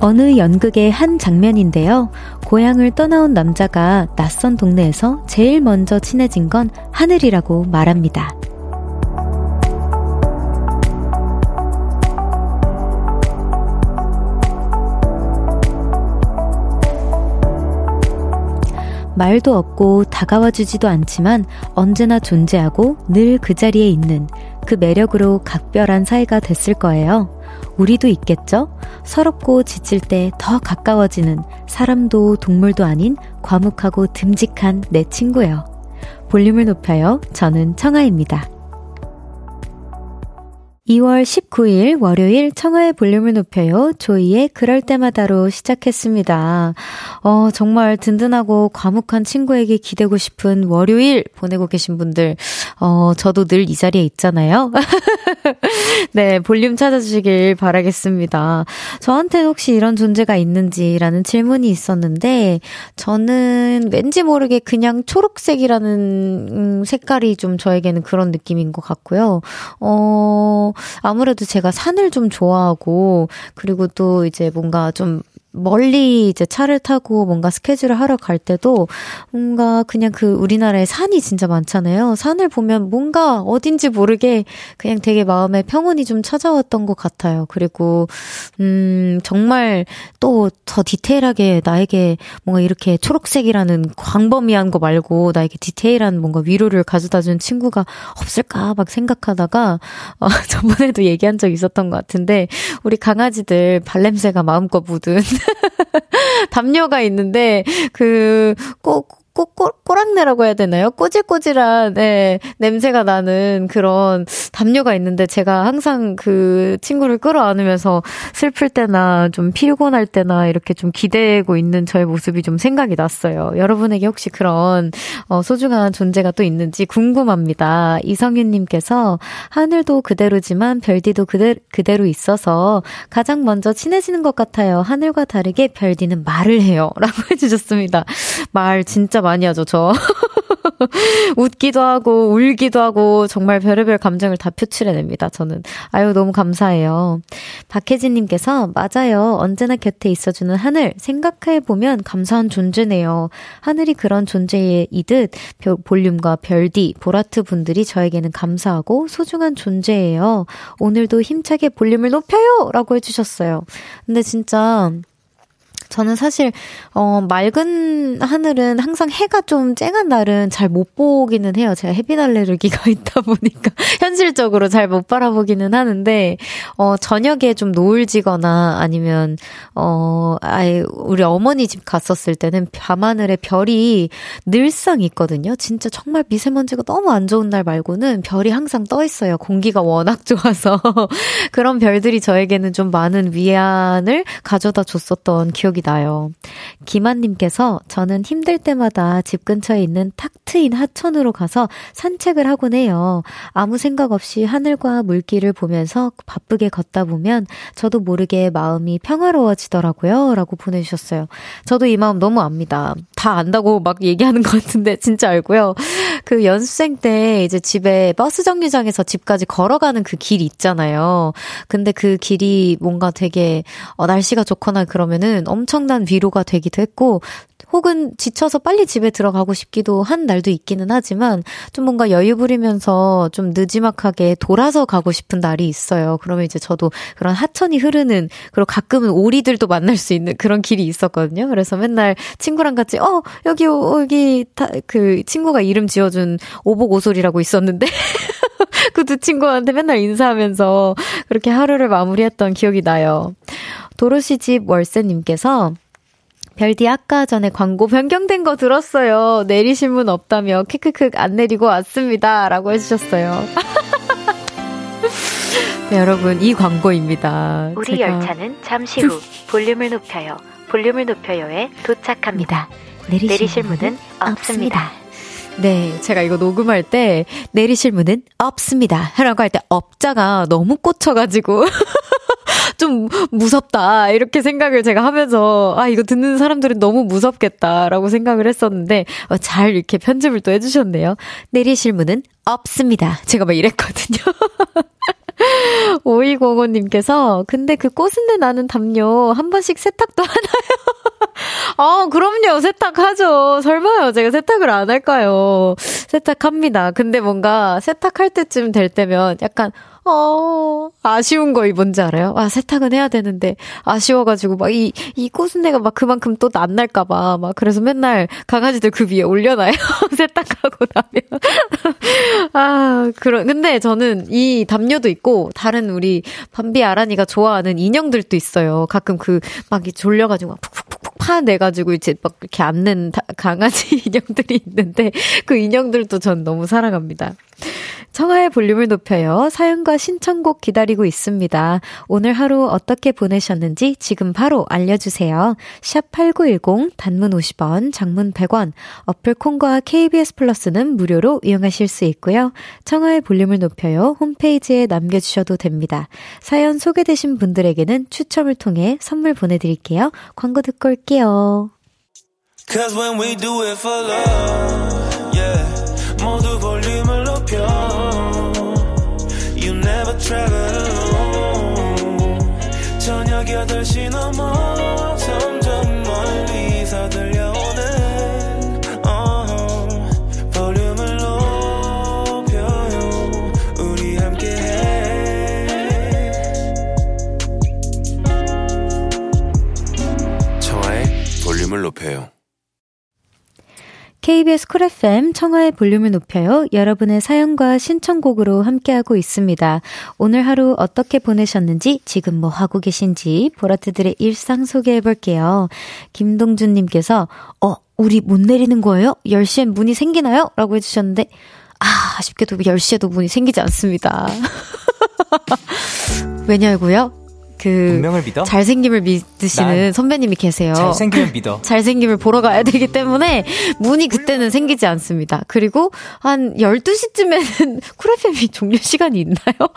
어느 연극의 한 장면인데요. 고향을 떠나온 남자가 낯선 동네에서 제일 먼저 친해진 건 하늘이라고 말합니다. 말도 없고 다가와 주지도 않지만 언제나 존재하고 늘 그 자리에 있는 그 매력으로 각별한 사이가 됐을 거예요. 우리도 있겠죠? 서럽고 지칠 때 더 가까워지는 사람도 동물도 아닌 과묵하고 듬직한 내 친구요. 볼륨을 높여요. 저는 청아입니다. 2월 19일 월요일 청하의 볼륨을 높여요. 조이의 그럴 때마다로 시작했습니다. 어, 정말 든든하고 과묵한 친구에게 기대고 싶은 월요일 보내고 계신 분들, 어, 저도 늘 이 자리에 있잖아요. 네, 볼륨 찾아주시길 바라겠습니다. 저한테 혹시 이런 존재가 있는지라는 질문이 있었는데, 저는 왠지 모르게 그냥 초록색이라는 음, 색깔이 좀 저에게는 그런 느낌인 것 같고요. 어, 아무래도 제가 산을 좀 좋아하고, 그리고 또 이제 뭔가 좀 멀리 이제 차를 타고 뭔가 스케줄을 하러 갈 때도 뭔가 그냥 그 우리나라에 산이 진짜 많잖아요. 산을 보면 뭔가 어딘지 모르게 그냥 되게 마음에 평온이 좀 찾아왔던 것 같아요. 그리고, 음, 정말 또 더 디테일하게 나에게 뭔가 이렇게 초록색이라는 광범위한 거 말고 나에게 디테일한 뭔가 위로를 가져다 준 친구가 없을까 막 생각하다가, 어, 저번에도 얘기한 적 있었던 것 같은데, 우리 강아지들 발냄새가 마음껏 묻은 담요가 있는데 그 꼭 꼬, 꼬, 꼬랑내라고 해야 되나요? 꼬질꼬질한, 네, 냄새가 나는 그런 담요가 있는데 제가 항상 그 친구를 끌어안으면서 슬플 때나 좀 피곤할 때나 이렇게 좀 기대고 있는 저의 모습이 좀 생각이 났어요. 여러분에게 혹시 그런, 어, 소중한 존재가 또 있는지 궁금합니다. 이성윤님께서 하늘도 그대로지만 별디도 그대, 그대로 있어서 가장 먼저 친해지는 것 같아요. 하늘과 다르게 별디는 말을 해요. 라고 해주셨습니다. 말 진짜 하죠, 저. 웃기도 하고, 울기도 하고, 정말 별의별 감정을 다 표출해냅니다, 저는. 아유, 너무 감사해요. 박혜진님께서, 맞아요. 언제나 곁에 있어주는 하늘. 생각해보면 감사한 존재네요. 하늘이 그런 존재이듯, 볼륨과 별디, 보라트 분들이 저에게는 감사하고 소중한 존재예요. 오늘도 힘차게 볼륨을 높여요! 라고 해주셨어요. 근데 진짜, 저는 사실 어 맑은 하늘은 항상 해가 좀 쨍한 날은 잘 못 보기는 해요. 제가 햇빛 알레르기가 있다 보니까 현실적으로 잘 못 바라보기는 하는데 어 저녁에 좀 노을 지거나 아니면 어 아예 우리 어머니 집 갔었을 때는 밤하늘에 별이 늘상 있거든요. 진짜 정말 미세먼지가 너무 안 좋은 날 말고는 별이 항상 떠 있어요. 공기가 워낙 좋아서 그런 별들이 저에게는 좀 많은 위안을 가져다 줬었던 기억이 기억이 나요. 김한님께서 저는 힘들 때마다 집 근처에 있는 탁 트인 하천으로 가서 산책을 하곤 해요. 아무 생각 없이 하늘과 물길을 보면서 바쁘게 걷다 보면 저도 모르게 마음이 평화로워지더라고요. 라고 보내주셨어요. 저도 이 마음 너무 압니다. 다 안다고 막 얘기하는 것 같은데 진짜 알고요. 그 연수생 때 이제 집에 버스 정류장에서 집까지 걸어가는 그 길 있잖아요. 근데 그 길이 뭔가 되게 어, 날씨가 좋거나 그러면은 엄청난 위로가 되기도 했고 혹은 지쳐서 빨리 집에 들어가고 싶기도 한 날도 있기는 하지만 좀 뭔가 여유 부리면서 좀 느지막하게 돌아서 가고 싶은 날이 있어요. 그러면 이제 저도 그런 하천이 흐르는 그리고 가끔은 오리들도 만날 수 있는 그런 길이 있었거든요. 그래서 맨날 친구랑 같이 어 여기 여기 다, 그 친구가 이름 지어준 오복 오솔이라고 있었는데 그 두 친구한테 맨날 인사하면서 그렇게 하루를 마무리했던 기억이 나요. 도로시 집 월세님께서 별디 아까 전에 광고 변경된 거 들었어요. 내리실 분 없다며 크크크 안 내리고 왔습니다. 라고 해주셨어요. 네, 여러분 이 광고입니다. 우리 제가... 열차는 잠시 후 볼륨을 높여요. 볼륨을 높여요에 도착합니다. 내리실, 내리실 문은 없습니다. 네, 제가 이거 녹음할 때 내리실 문은 없습니다. 라고 할 때 업자가 너무 꽂혀가지고 좀 무섭다. 이렇게 생각을 제가 하면서, 아, 이거 듣는 사람들은 너무 무섭겠다라고 생각을 했었는데, 어, 잘 이렇게 편집을 또 해주셨네요. 내리실 문은 없습니다. 제가 막 이랬거든요. 5205님께서, 근데 그 꽃은내 나는 담요 한 번씩 세탁도 하나요? 아, 그럼요. 세탁하죠. 설마요. 제가 세탁을 안 할까요? 세탁합니다. 근데 뭔가 세탁할 때쯤 될 때면 약간, 어, 아쉬운 거이 뭔지 알아요? 아, 세탁은 해야 되는데, 아쉬워가지고, 막, 이, 이 꽃은내가 막 그만큼 또안 날까봐, 막, 그래서 맨날 강아지들 그 위에 올려놔요. 세탁하고 나면. 아, 그런, 근데 저는 이 담요도 있고, 다른 우리 밤비 아란이가 좋아하는 인형들도 있어요. 가끔 그, 막, 졸려가지고, 막 푹푹푹푹 파내가지고, 이제 막 이렇게 앉는 강아지 인형들이 있는데, 그 인형들도 전 너무 사랑합니다. 청하의 볼륨을 높여요. 사연과 신청곡 기다리고 있습니다. 오늘 하루 어떻게 보내셨는지 지금 바로 알려주세요. 샵8910 단문 50원, 장문 100원, 어플 콩과 KBS 플러스는 무료로 이용하실 수 있고요. 청하의 볼륨을 높여요. 홈페이지에 남겨주셔도 됩니다. 사연 소개되신 분들에게는 추첨을 통해 선물 보내드릴게요. 광고 듣고 올게요. Cause when we do it for love, yeah. 모두 볼륨을 높여. You never travel alone. 저녁 8시 넘어 KBS 쿨 FM 청하의 볼륨을 높여요. 여러분의 사연과 신청곡으로 함께하고 있습니다. 오늘 하루 어떻게 보내셨는지, 지금 뭐 하고 계신지, 보라트들의 일상 소개해 볼게요. 김동준님께서, 어, 우리 못 내리는 거예요? 10시엔 문이 생기나요? 라고 해주셨는데, 아, 아쉽게도 10시에도 문이 생기지 않습니다. 왜냐고요? 그 운명을 믿어? 잘생김을 믿으시는 선배님이 계세요. 잘생김을 믿어. 잘생김을 보러 가야 되기 때문에 문이 그때는 생기지 않습니다. 그리고 한 12시쯤에는 쿨FM이 종료 시간이 있나요?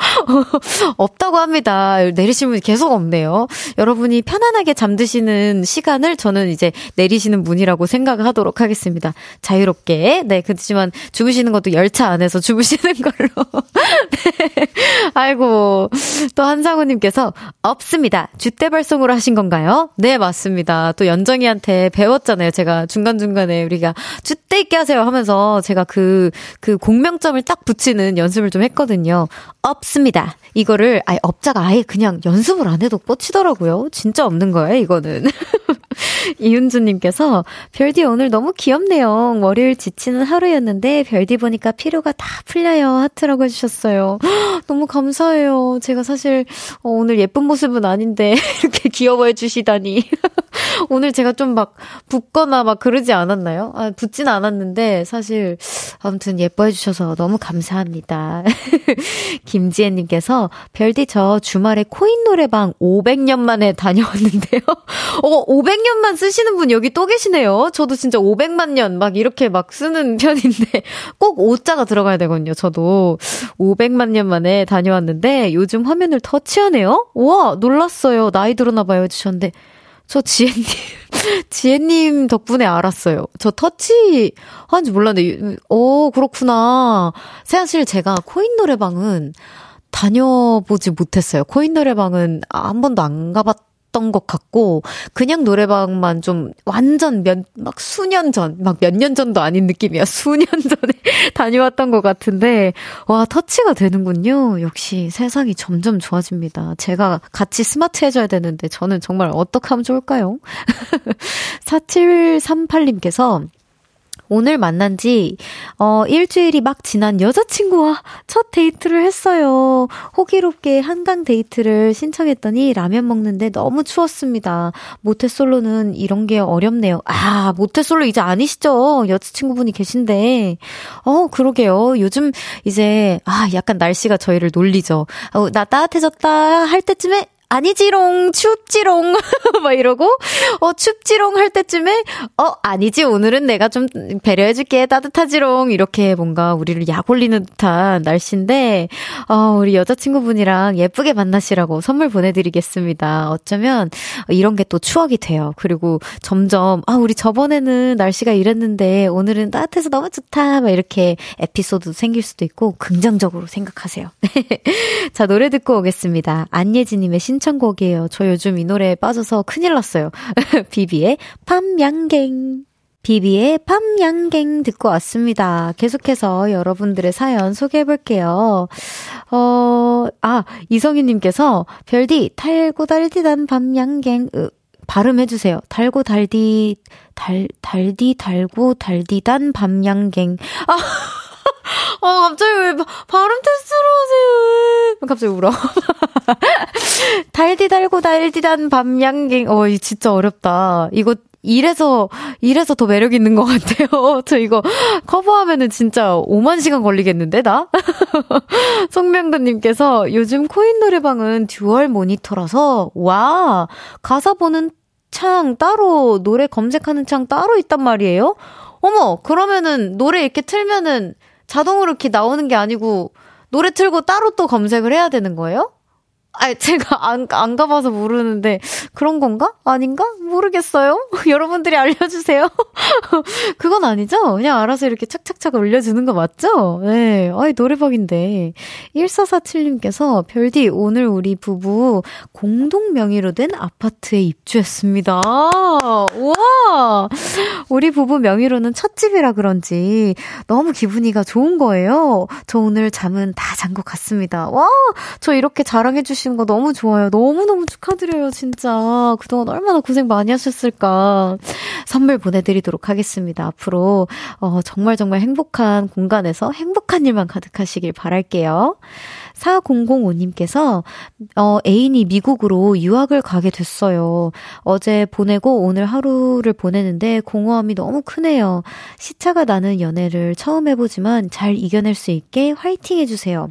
없다고 합니다. 내리실 분이 계속 없네요. 여러분이 편안하게 잠드시는 시간을 저는 이제 내리시는 문이라고 생각하도록 하겠습니다. 자유롭게. 네, 그렇지만 주무시는 것도 열차 안에서 주무시는 걸로. 네. 아이고. 또 한상우님께서 없습니다. 주대 발송으로 하신 건가요? 네, 맞습니다. 또 연정이한테 배웠잖아요. 제가 중간중간에 우리가 주대 있게 하세요 하면서 제가 그, 그 공명점을 딱 붙이는 연습을 좀 했거든요. 없습니다. 이거를 아예 업자가 아예 그냥 연습을 안 해도 꽂히더라고요. 진짜 없는 거예요, 이거는. 이윤주님께서 별디 오늘 너무 귀엽네요. 월요일 지치는 하루였는데 별디 보니까 피로가 다 풀려요. 하트라고 해주셨어요. 너무 감사해요. 제가 사실 어, 오늘 예쁜 모습은 아닌데 이렇게 귀여워해 주시다니. 오늘 제가 좀 막 붓거나 막 그러지 않았나요? 아, 붓진 않았는데 사실 아무튼 예뻐해 주셔서 너무 감사합니다. 김지혜님께서 별디 저 주말에 코인 노래방 500년 만에 다녀왔는데요. 어, 500년 만 쓰시는 분 여기 또 계시네요. 저도 진짜 500만 년 막 이렇게 막 쓰는 편인데 꼭 5자가 들어가야 되거든요. 저도 500만 년 만에 다녀왔는데 요즘 화면을 터치하네요. 우와, 놀랐어요. 나이 들었나 봐요. 해주셨는데 저 지혜님, 지혜님 덕분에 알았어요. 저 터치 하는지 몰랐는데, 어, 그렇구나. 사실 제가 코인 노래방은 다녀보지 못했어요. 코인 노래방은 한 번도 안 가봤 있었던 것 같고, 그냥 노래방만 좀 완전 몇, 막 수년 전, 막 몇 년 전도 아닌 느낌이야. 수년 전에 다녀왔던 것 같은데, 와, 터치가 되는군요. 역시 세상이 점점 좋아집니다. 제가 같이 스마트해져야 되는데, 저는 정말 어떻게 하면 좋을까요? 4738님께서, 오늘 만난 지, 어, 일주일이 막 지난 여자친구와 첫 데이트를 했어요. 호기롭게 한강 데이트를 신청했더니 라면 먹는데 너무 추웠습니다. 모태솔로는 이런 게 어렵네요. 아, 모태솔로 이제 아니시죠? 여자친구분이 계신데. 어, 그러게요. 요즘 이제, 아, 약간 날씨가 저희를 놀리죠. 어, 나 따뜻해졌다 할 때쯤에 아니지롱, 춥지롱. 막 이러고, 어, 춥지롱 할 때쯤에, 어, 아니지, 오늘은 내가 좀 배려해줄게, 따뜻하지롱. 이렇게 뭔가 우리를 약 올리는 듯한 날씨인데, 어, 우리 여자친구분이랑 예쁘게 만나시라고 선물 보내드리겠습니다. 어쩌면 이런 게 또 추억이 돼요. 그리고 점점, 아, 우리 저번에는 날씨가 이랬는데, 오늘은 따뜻해서 너무 좋다. 막 이렇게 에피소드 생길 수도 있고, 긍정적으로 생각하세요. 자, 노래 듣고 오겠습니다. 안예진님의 신 청곡이에요. 저 요즘 이 노래에 빠져서 큰일 났어요. 비비의 팜양갱. 비비의 팜양갱 듣고 왔습니다. 계속해서 여러분들의 사연 소개해 볼게요. 어, 아, 이성희님께서 별디, 탈고 달디단 밤양갱, 으, 발음해 주세요. 달고 달디, 달, 달디, 달고 달디단 밤양갱. 아, 어, 갑자기 왜 발음 테스트로 하세요? 갑자기 울어. 달디 달고 달디단 밤양갱. 어, 이 진짜 어렵다. 이거 이래서, 이래서 더 매력 있는 것 같아요. 저 이거 커버하면은 진짜 5만 시간 걸리겠는데, 나? 송명근님께서 요즘 코인 노래방은 듀얼 모니터라서, 와, 가사 보는 창 따로, 노래 검색하는 창 따로 있단 말이에요? 어머, 그러면은 노래 이렇게 틀면은 자동으로 이렇게 나오는 게 아니고 노래 틀고 따로 또 검색을 해야 되는 거예요? 아, 제가 안, 안 가봐서 모르는데, 그런 건가? 아닌가? 모르겠어요? 여러분들이 알려주세요. 그건 아니죠? 그냥 알아서 이렇게 착착착 올려주는 거 맞죠? 네. 아이, 노래방인데. 1447님께서, 별디, 오늘 우리 부부 공동 명의로 된 아파트에 입주했습니다. 우와! 우리 부부 명의로는 첫 집이라 그런지 너무 기분이가 좋은 거예요. 저 오늘 잠은 다 잔 것 같습니다. 와! 저 이렇게 자랑해주시 주시는 거 너무 좋아요. 너무너무 축하드려요, 진짜. 그동안 얼마나 고생 많이 하셨을까. 선물 보내드리도록 하겠습니다. 앞으로, 어, 정말 정말 행복한 공간에서 행복한 일만 가득하시길 바랄게요. 4005님께서, 어, 애인이 미국으로 유학을 가게 됐어요. 어제 보내고 오늘 하루를 보내는데 공허함이 너무 크네요. 시차가 나는 연애를 처음 해보지만 잘 이겨낼 수 있게 화이팅 해주세요.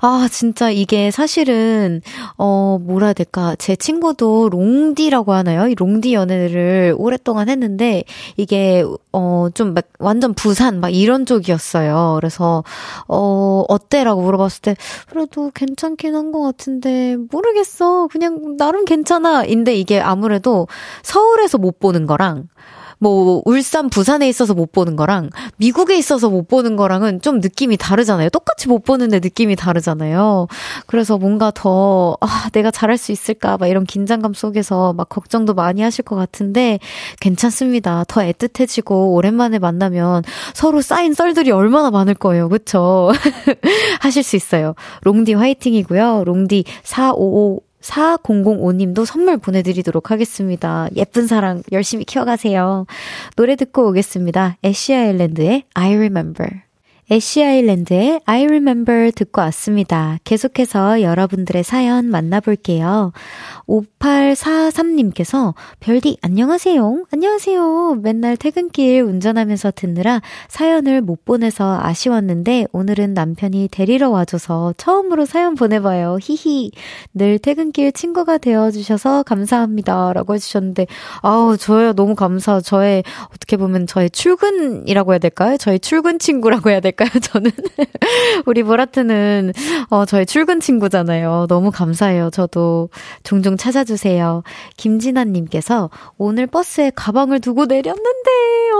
아, 진짜 이게 사실은, 어, 뭐라 해야 될까. 제 친구도 롱디라고 하나요? 이 롱디 연애를 오랫동안 했는데, 이게, 어, 좀 막, 완전 부산, 막 이런 쪽이었어요. 그래서, 어, 어때 라고 물어봤을 때, 그래도 괜찮긴 한 것 같은데, 모르겠어. 그냥, 나름 괜찮아. 인데 이게 아무래도 서울에서 못 보는 거랑, 뭐 울산, 부산에 있어서 못 보는 거랑 미국에 있어서 못 보는 거랑은 좀 느낌이 다르잖아요. 똑같이 못 보는데 느낌이 다르잖아요. 그래서 뭔가 더 아, 내가 잘할 수 있을까 막 이런 긴장감 속에서 막 걱정도 많이 하실 것 같은데 괜찮습니다. 더 애틋해지고 오랜만에 만나면 서로 쌓인 썰들이 얼마나 많을 거예요. 그쵸? 하실 수 있어요. 롱디 화이팅이고요. 롱디 455 4005님도 선물 보내드리도록 하겠습니다. 예쁜 사랑 열심히 키워가세요. 노래 듣고 오겠습니다. 애쉬 아일랜드의 I Remember. 애쉬 아일랜드의 I Remember 듣고 왔습니다. 계속해서 여러분들의 사연 만나볼게요. 5843님께서 별디 안녕하세요. 안녕하세요. 맨날 퇴근길 운전하면서 듣느라 사연을 못 보내서 아쉬웠는데 오늘은 남편이 데리러 와줘서 처음으로 사연 보내봐요. 히히. 늘 퇴근길 친구가 되어주셔서 감사합니다. 라고 해주셨는데 아우 저요 너무 감사. 저의 어떻게 보면 저의 출근이라고 해야 될까요? 저의 출근 친구라고 해야 될까요? 될까요, 저는? 우리 보라트는, 어, 저의 출근 친구잖아요. 너무 감사해요. 저도 종종 찾아주세요. 김진아님께서 오늘 버스에 가방을 두고 내렸는데,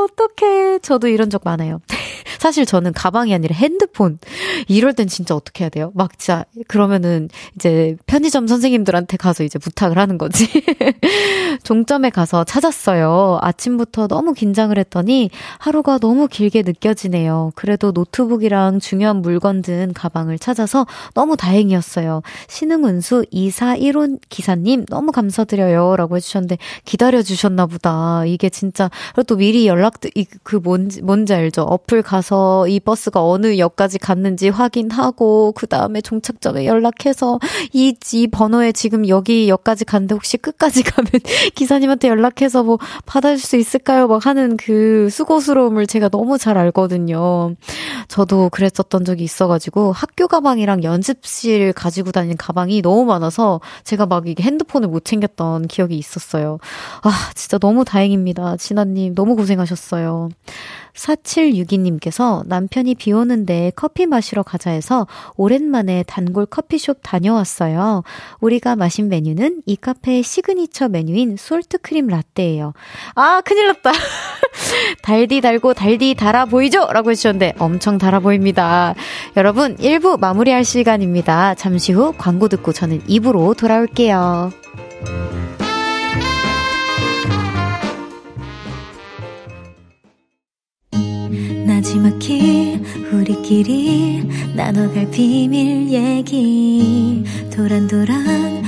어떡해. 저도 이런 적 많아요. 사실 저는 가방이 아니라 핸드폰. 이럴 땐 진짜 어떻게 해야 돼요? 막 진짜, 그러면은 이제 편의점 선생님들한테 가서 이제 부탁을 하는 거지. 종점에 가서 찾았어요. 아침부터 너무 긴장을 했더니 하루가 너무 길게 느껴지네요. 그래도 노트북이랑 중요한 물건 든 가방을 찾아서 너무 다행이었어요. 신흥은수 2415 기사님 너무 감사드려요. 라고 해주셨는데 기다려주셨나 보다. 이게 진짜, 그리고 또 미리 연락, 그 뭔지, 뭔지 알죠? 어플 가서 이 버스가 어느 역까지 갔는지 확인하고, 그 다음에 종착점에 연락해서 이, 이 번호에 지금 여기 역까지 갔는데 혹시 끝까지 가면 기사님한테 연락해서 뭐 받아줄 수 있을까요? 막 하는 그 수고스러움을 제가 너무 잘 알거든요. 저도 그랬었던 적이 있어가지고 학교 가방이랑 연습실 가지고 다니는 가방이 너무 많아서 제가 막 이게 핸드폰을 못 챙겼던 기억이 있었어요. 아, 진짜 너무 다행입니다. 진아님, 너무 고생하셨어요. 4762님께서 남편이 비 오는데 커피 마시러 가자 해서 오랜만에 단골 커피숍 다녀왔어요. 우리가 마신 메뉴는 이 카페의 시그니처 메뉴인 솔트크림 라떼예요. 아, 큰일 났다. 달디 달고 달디 달아 보이죠? 라고 해주셨는데 엄청 달아 보입니다. 여러분, 1부 마무리할 시간입니다. 잠시 후 광고 듣고 저는 2부로 돌아올게요. 나지막히 우리끼리 나눠갈 비밀 얘기 도란도란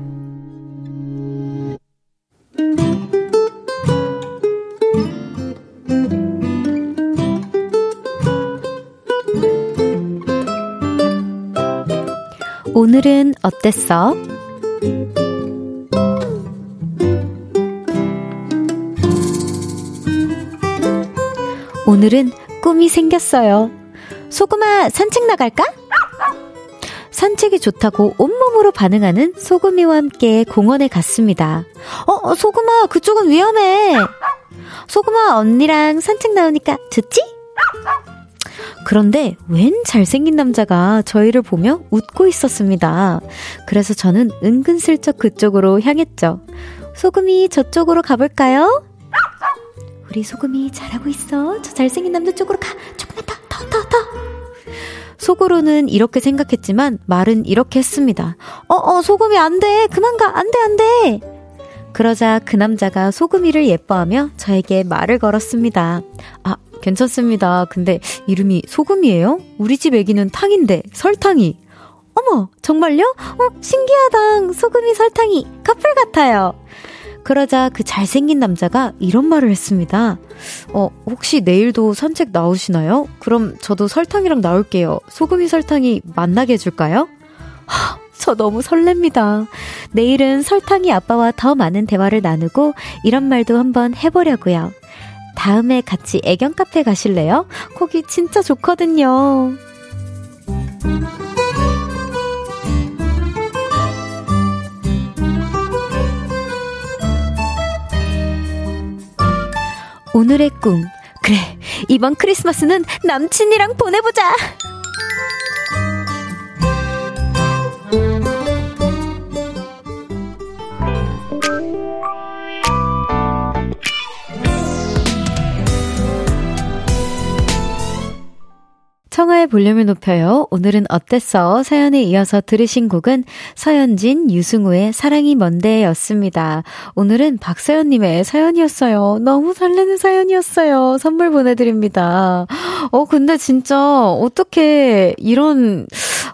오늘은 어땠어? 오늘은 꿈이 생겼어요. 소금아, 산책 나갈까? 산책이 좋다고 온몸으로 반응하는 소금이와 함께 공원에 갔습니다. 어, 어, 소금아, 그쪽은 위험해. 소금아, 언니랑 산책 나오니까 좋지? 그런데 웬 잘생긴 남자가 저희를 보며 웃고 있었습니다. 그래서 저는 은근슬쩍 그쪽으로 향했죠. 소금이 저쪽으로 가볼까요? 우리 소금이 잘하고 있어. 저 잘생긴 남자 쪽으로 가. 조금만 더, 더, 더, 더. 속으로는 이렇게 생각했지만 말은 이렇게 했습니다. 어, 어, 소금이 안 돼. 그만 가. 안 돼, 안 돼. 그러자 그 남자가 소금이를 예뻐하며 저에게 말을 걸었습니다. 아, 괜찮습니다. 근데 이름이 소금이에요? 우리 집 애기는 탕인데, 설탕이. 어머, 정말요? 어, 신기하다. 소금이 설탕이 커플 같아요. 그러자 그 잘생긴 남자가 이런 말을 했습니다. 어, 혹시 내일도 산책 나오시나요? 그럼 저도 설탕이랑 나올게요. 소금이 설탕이 만나게 해줄까요? 하, 저 너무 설렙니다. 내일은 설탕이 아빠와 더 많은 대화를 나누고 이런 말도 한번 해보려고요. 다음에 같이 애견 카페 가실래요? 거기 진짜 좋거든요. 오늘의 꿈. 그래, 이번 크리스마스는 남친이랑 보내보자! 청하의 볼륨을 높여요. 오늘은 어땠어? 사연에 이어서 들으신 곡은 서현진, 유승우의 사랑이 먼데 였습니다. 오늘은 박서연님의 사연이었어요. 너무 설레는 사연이었어요. 선물 보내드립니다. 어, 근데 진짜 어떻게 이런,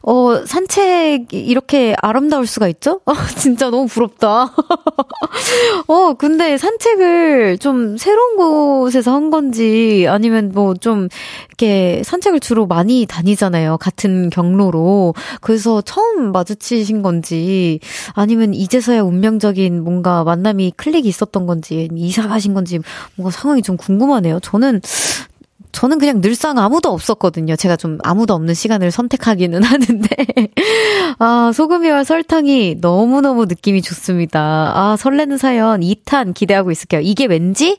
어, 산책 이렇게 아름다울 수가 있죠? 어, 진짜 너무 부럽다. 어, 근데 산책을 좀 새로운 곳에서 한 건지 아니면 뭐 좀 이렇게 산책을 주로 많이 다니잖아요. 같은 경로로. 그래서 처음 마주치신 건지 아니면 이제서야 운명적인 뭔가 만남이 클릭이 있었던 건지 이사 가신 건지 뭔가 상황이 좀 궁금하네요. 저는 저는 그냥 늘상 아무도 없었거든요. 제가 좀 아무도 없는 시간을 선택하기는 하는데. 아, 소금이와 설탕이 너무너무 느낌이 좋습니다. 아, 설레는 사연 2탄 기대하고 있을게요. 이게 왠지,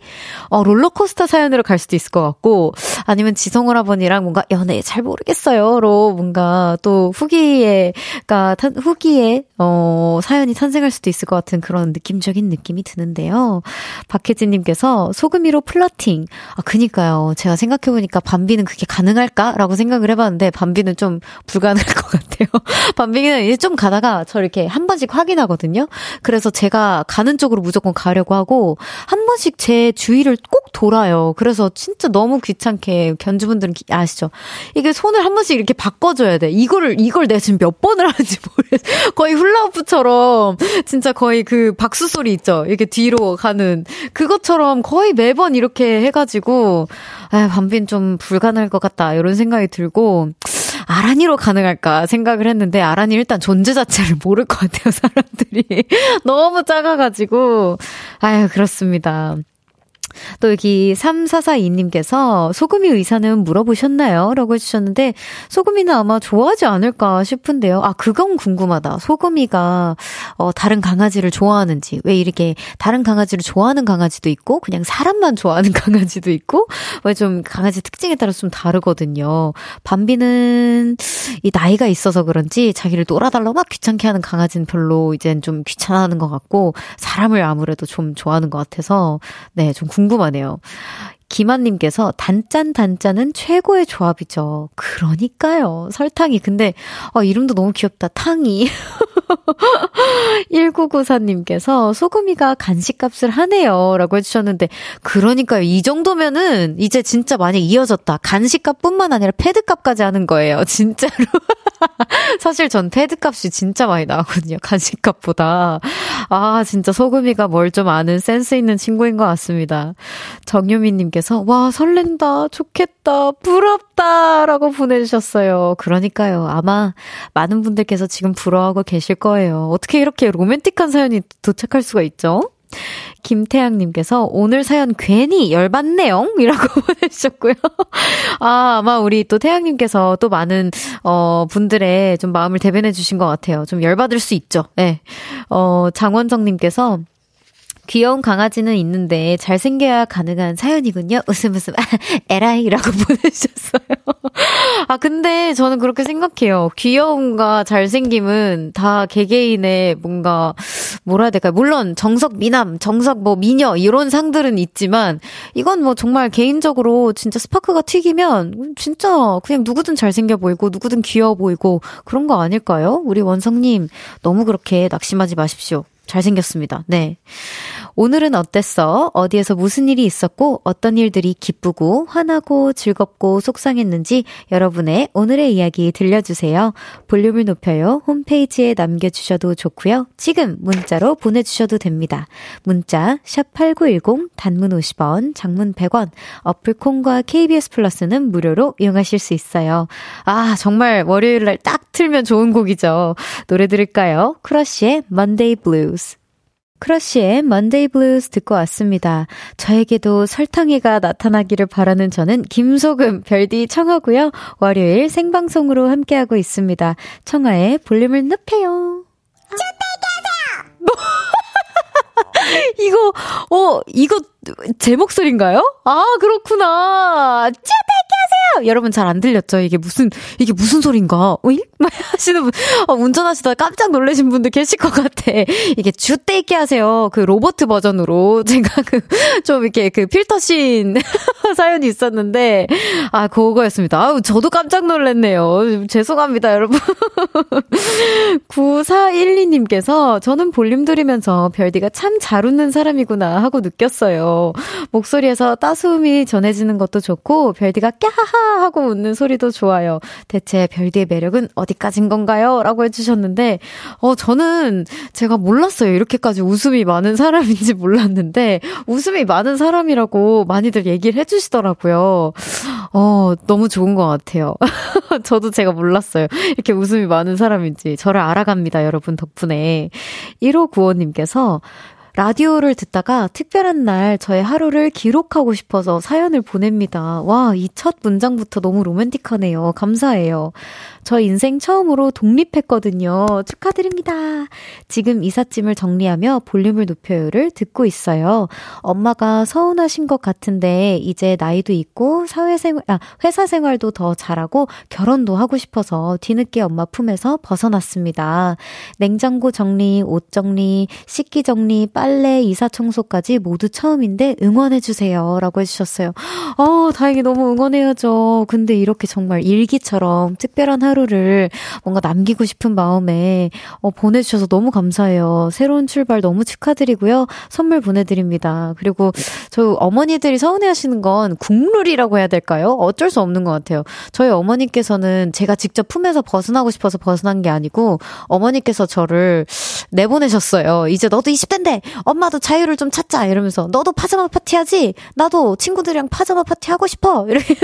어, 롤러코스터 사연으로 갈 수도 있을 것 같고, 아니면 지성오라버니랑 뭔가 연애 잘 모르겠어요.로 뭔가 또 후기에가, 후기에, 어, 사연이 탄생할 수도 있을 것 같은 그런 느낌적인 느낌이 드는데요. 박혜진님께서 소금이로 플러팅. 아, 그니까요. 제가 생각해 생각해보니까 밤비는 그게 가능할까라고 생각을 해봤는데 밤비는 좀 불가능할 것 같아요. 밤비는 이제 좀 가다가 저 이렇게 한 번씩 확인하거든요. 그래서 제가 가는 쪽으로 무조건 가려고 하고 한 번씩 제 주위를 꼭 돌아요. 그래서 진짜 너무 귀찮게 견주분들은 아시죠? 이게 손을 한 번씩 이렇게 바꿔줘야 돼. 이거를 이걸 내가 지금 몇 번을 하는지 모르겠어. 거의 훌라후프처럼 진짜 거의 그 박수 소리 있죠. 이렇게 뒤로 가는 그것처럼 거의 매번 이렇게 해가지고 아, 밤빈 좀 불가능할 것 같다 이런 생각이 들고 아란이로 가능할까 생각을 했는데 아란이 일단 존재 자체를 모를 것 같아요 사람들이 너무 작아가지고 아유 그렇습니다. 또 여기 3442님께서 소금이 의사는 물어보셨나요? 라고 해주셨는데, 소금이는 아마 좋아하지 않을까 싶은데요. 아, 그건 궁금하다. 소금이가, 어, 다른 강아지를 좋아하는지, 왜 이렇게 다른 강아지를 좋아하는 강아지도 있고, 그냥 사람만 좋아하는 강아지도 있고, 왜 좀 강아지 특징에 따라서 좀 다르거든요. 밤비는 이 나이가 있어서 그런지 자기를 놀아달라고 막 귀찮게 하는 강아지는 별로 이젠 좀 귀찮아하는 것 같고, 사람을 아무래도 좀 좋아하는 것 같아서, 네, 좀 궁금 궁금하네요. 김한님께서 단짠 단짠은 최고의 조합이죠. 그러니까요. 설탕이. 근데, 어, 이름도 너무 귀엽다. 탕이. 1994님께서 소금이가 간식값을 하네요. 라고 해주셨는데, 그러니까요. 이 정도면은 이제 진짜 많이 이어졌다. 간식값 뿐만 아니라 패드값까지 하는 거예요. 진짜로. 사실 전 패드값이 진짜 많이 나왔거든요. 간식값보다. 아, 진짜 소금이가 뭘 좀 아는 센스 있는 친구인 것 같습니다. 정유미님께서, 와, 설렌다. 좋겠다. 부럽다. 라고 보내주셨어요. 그러니까요. 아마 많은 분들께서 지금 부러워하고 계실 거예요. 어떻게 이렇게 로맨틱한 사연이 도착할 수가 있죠? 김태양님께서 오늘 사연 괜히 열받네요. 이라고 보내주셨고요. 아, 아마 우리 또 태양님께서 또 많은, 어, 분들의 좀 마음을 대변해 주신 것 같아요. 좀 열받을 수 있죠. 예. 네. 어, 장원정님께서 귀여운 강아지는 있는데 잘생겨야 가능한 사연이군요. 웃음 웃음. 에라이라고 보내주셨어요. 아, 근데 저는 그렇게 생각해요. 귀여움과 잘생김은 다 개개인의 뭔가, 뭐라 해야 될까요? 물론 정석 미남, 정석 뭐 미녀, 이런 상들은 있지만, 이건 뭐 정말 개인적으로 진짜 스파크가 튀기면, 진짜 그냥 누구든 잘생겨 보이고, 누구든 귀여워 보이고, 그런 거 아닐까요? 우리 원성님, 너무 그렇게 낙심하지 마십시오. 잘생겼습니다. 네. 오늘은 어땠어? 어디에서 무슨 일이 있었고, 어떤 일들이 기쁘고, 화나고, 즐겁고, 속상했는지 여러분의 오늘의 이야기 들려주세요. 볼륨을 높여요. 홈페이지에 남겨주셔도 좋고요. 지금 문자로 보내주셔도 됩니다. 문자, 샵8910, 단문 50원, 장문 100원, 어플콘과 KBS 플러스는 무료로 이용하실 수 있어요. 아, 정말 월요일날 딱 틀면 좋은 곡이죠. 노래 들을까요? 크러쉬의 Monday Blues. 크러쉬의 Monday Blues 듣고 왔습니다. 저에게도 설탕이가 나타나기를 바라는 저는 김소금 별디 청하고요. 월요일 생방송으로 함께하고 있습니다. 청하의 볼륨을 높여요. 이거, 어, 이거 제 목소리인가요? 아, 그렇구나. 쭈대기 하세요! 여러분 잘 안 들렸죠? 이게 무슨, 이게 무슨 소린가? 어이? 하시는 분, 어, 운전하시다가 깜짝 놀라신 분들 계실 것 같아. 이게 쭈대기 하세요. 그 로버트 버전으로 제가 그, 좀 이렇게 그 필터신 사연이 있었는데, 아, 그거였습니다. 아우, 저도 깜짝 놀랐네요. 죄송합니다, 여러분. 9412님께서 저는 볼륨 들으면서 별디가 참 잘 웃는 사람이구나 하고 느꼈어요. 목소리에서 따스움이 전해지는 것도 좋고 별디가 깨하하 하고 웃는 소리도 좋아요. 대체 별디의 매력은 어디까진 건가요? 라고 해주셨는데 어 저는 제가 몰랐어요. 이렇게까지 웃음이 많은 사람인지 몰랐는데 웃음이 많은 사람이라고 많이들 얘기를 해주시더라고요. 어 너무 좋은 것 같아요. 저도 제가 몰랐어요. 이렇게 웃음이 많은 사람인지 저를 알아갑니다. 여러분 덕분에 1595님께서 라디오를 듣다가 특별한 날 저의 하루를 기록하고 싶어서 사연을 보냅니다. 와, 이 첫 문장부터 너무 로맨틱하네요. 감사해요. 저 인생 처음으로 독립했거든요. 축하드립니다. 지금 이삿짐을 정리하며 볼륨을 높여요를 듣고 있어요. 엄마가 서운하신 것 같은데 이제 나이도 있고 사회생활, 아, 회사 생활도 더 잘하고 결혼도 하고 싶어서 뒤늦게 엄마 품에서 벗어났습니다. 냉장고 정리, 옷 정리, 식기 정리, 빨래 빨래, 이사 청소까지 모두 처음인데 응원해주세요. 라고 해주셨어요. 어, 다행히 너무 응원해야죠. 근데 이렇게 정말 일기처럼 특별한 하루를 뭔가 남기고 싶은 마음에 어, 보내주셔서 너무 감사해요. 새로운 출발 너무 축하드리고요. 선물 보내드립니다. 그리고 저 어머니들이 서운해 하시는 건 국룰이라고 해야 될까요? 어쩔 수 없는 것 같아요. 저희 어머니께서는 제가 직접 품에서 벗어나고 싶어서 벗어난 게 아니고 어머니께서 저를 내보내셨어요. 이제 너도 20대인데 엄마도 자유를 좀 찾자 이러면서 너도 파자마 파티 하지? 나도 친구들이랑 파자마 파티 하고 싶어. 이렇게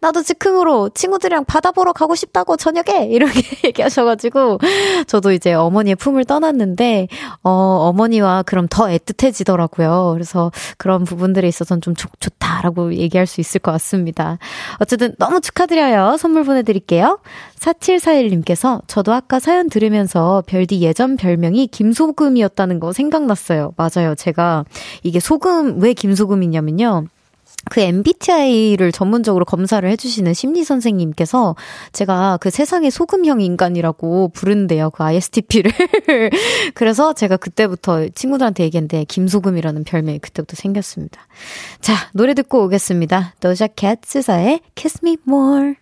나도 즉흥으로 친구들이랑 바다 보러 가고 싶다고 저녁에 이렇게 얘기하셔가지고 저도 이제 어머니의 품을 떠났는데 어 어머니와 그럼 더 애틋해지더라고요. 그래서 그런 부분들에 있어서는 좀 좋, 좋다라고 얘기할 수 있을 것 같습니다. 어쨌든 너무 축하드려요. 선물 보내드릴게요. 4741님께서 저도 아까 사연 들으면서 별디 예전 별명이 김소금이었다는 거 생각났어요. 맞아요. 제가 이게 소금, 왜 김소금이냐면요. 그 MBTI를 전문적으로 검사를 해주시는 심리 선생님께서 제가 그 세상의 소금형 인간이라고 부른대요. 그 ISTP를. 그래서 제가 그때부터 친구들한테 얘기했는데 김소금이라는 별명이 그때부터 생겼습니다. 자, 노래 듣고 오겠습니다. 도자 캣 SZA의 Kiss Me More.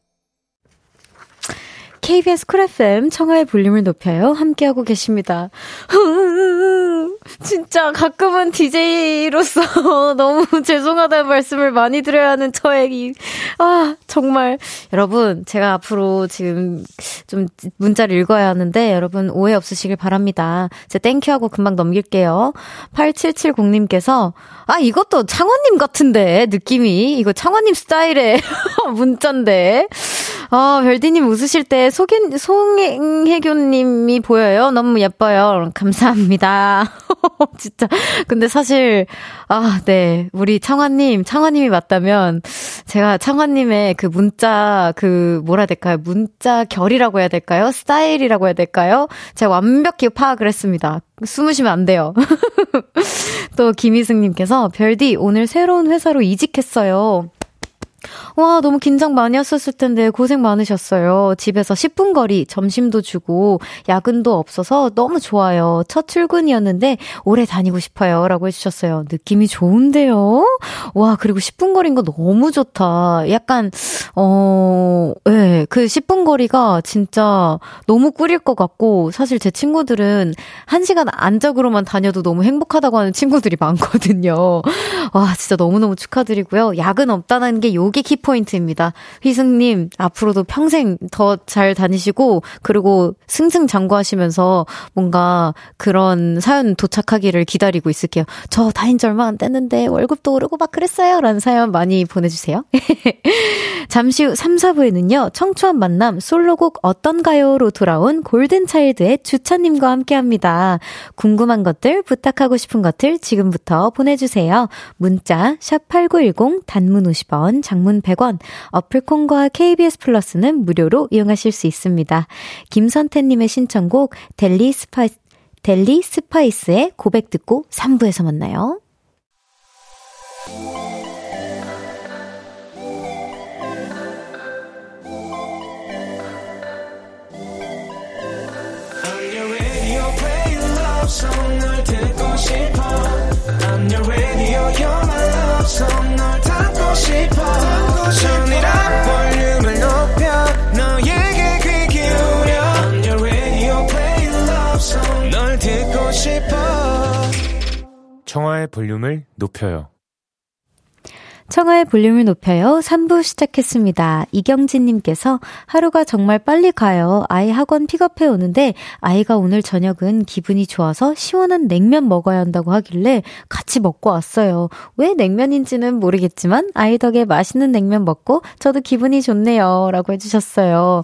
KBS 쿨 FM 청하의 볼륨을 높여요. 함께하고 계십니다. 진짜 가끔은 DJ로서 너무 죄송하다는 말씀을 많이 드려야 하는 저에게. 아, 정말. 여러분, 제가 앞으로 지금 좀 문자를 읽어야 하는데 여러분 오해 없으시길 바랍니다. 제 thank you하고 금방 넘길게요. 8770님께서 아, 이것도 창원님 같은데, 느낌이. 이거 창원님 스타일의 문자인데. 아, 별디님 웃으실 때 소견, 송혜교님이 보여요. 너무 예뻐요. 감사합니다. 진짜. 근데 사실, 아, 네. 우리 창화님, 창화님이 맞다면, 제가 창화님의 그 문자, 그, 뭐라 해야 될까요? 문자 결이라고 해야 될까요? 스타일이라고 해야 될까요? 제가 완벽히 파악을 했습니다. 숨으시면 안 돼요. 또 김희승님께서, 별디, 오늘 새로운 회사로 이직했어요. 와, 너무 긴장 많이 하셨을 텐데 고생 많으셨어요. 집에서 10분 거리 점심도 주고 야근도 없어서 너무 좋아요. 첫 출근이었는데 오래 다니고 싶어요. 라고 해주셨어요. 느낌이 좋은데요? 와, 그리고 10분 거리인 거 너무 좋다. 약간, 어, 예, 네, 그 10분 거리가 진짜 너무 꿀일 것 같고 사실 제 친구들은 1시간 안짝으로만 다녀도 너무 행복하다고 하는 친구들이 많거든요. 와, 진짜 너무너무 축하드리고요. 야근 없다는 게 요게 키포인트입니다. 휘승님, 앞으로도 평생 더 잘 다니시고, 그리고 승승장구하시면서 뭔가 그런 사연 도착하기를 기다리고 있을게요. 저 다닌 지 얼마 안 됐는데 월급도 오르고 막 그랬어요. 라는 사연 많이 보내주세요. 잠시 후 3, 4부에는요, 청초한 만남 솔로곡 어떤가요?로 돌아온 골든차일드의 주차님과 함께 합니다. 궁금한 것들, 부탁하고 싶은 것들 지금부터 보내주세요. 문자, 샵8910, 단문 50원, 장문 100원, 어플콘과 KBS 플러스는 무료로 이용하실 수 있습니다. 김선태님의 신청곡, 델리 스파이, 델리 스파이스의 고백 듣고 3부에서 만나요. 청하의 볼륨을 높여요 청하의 볼륨을 높여요. 3부 시작했습니다. 이경진님께서 하루가 정말 빨리 가요. 아이 학원 픽업해 오는데 아이가 오늘 저녁은 기분이 좋아서 시원한 냉면 먹어야 한다고 하길래 같이 먹고 왔어요. 왜 냉면인지는 모르겠지만 아이 덕에 맛있는 냉면 먹고 저도 기분이 좋네요. 라고 해주셨어요.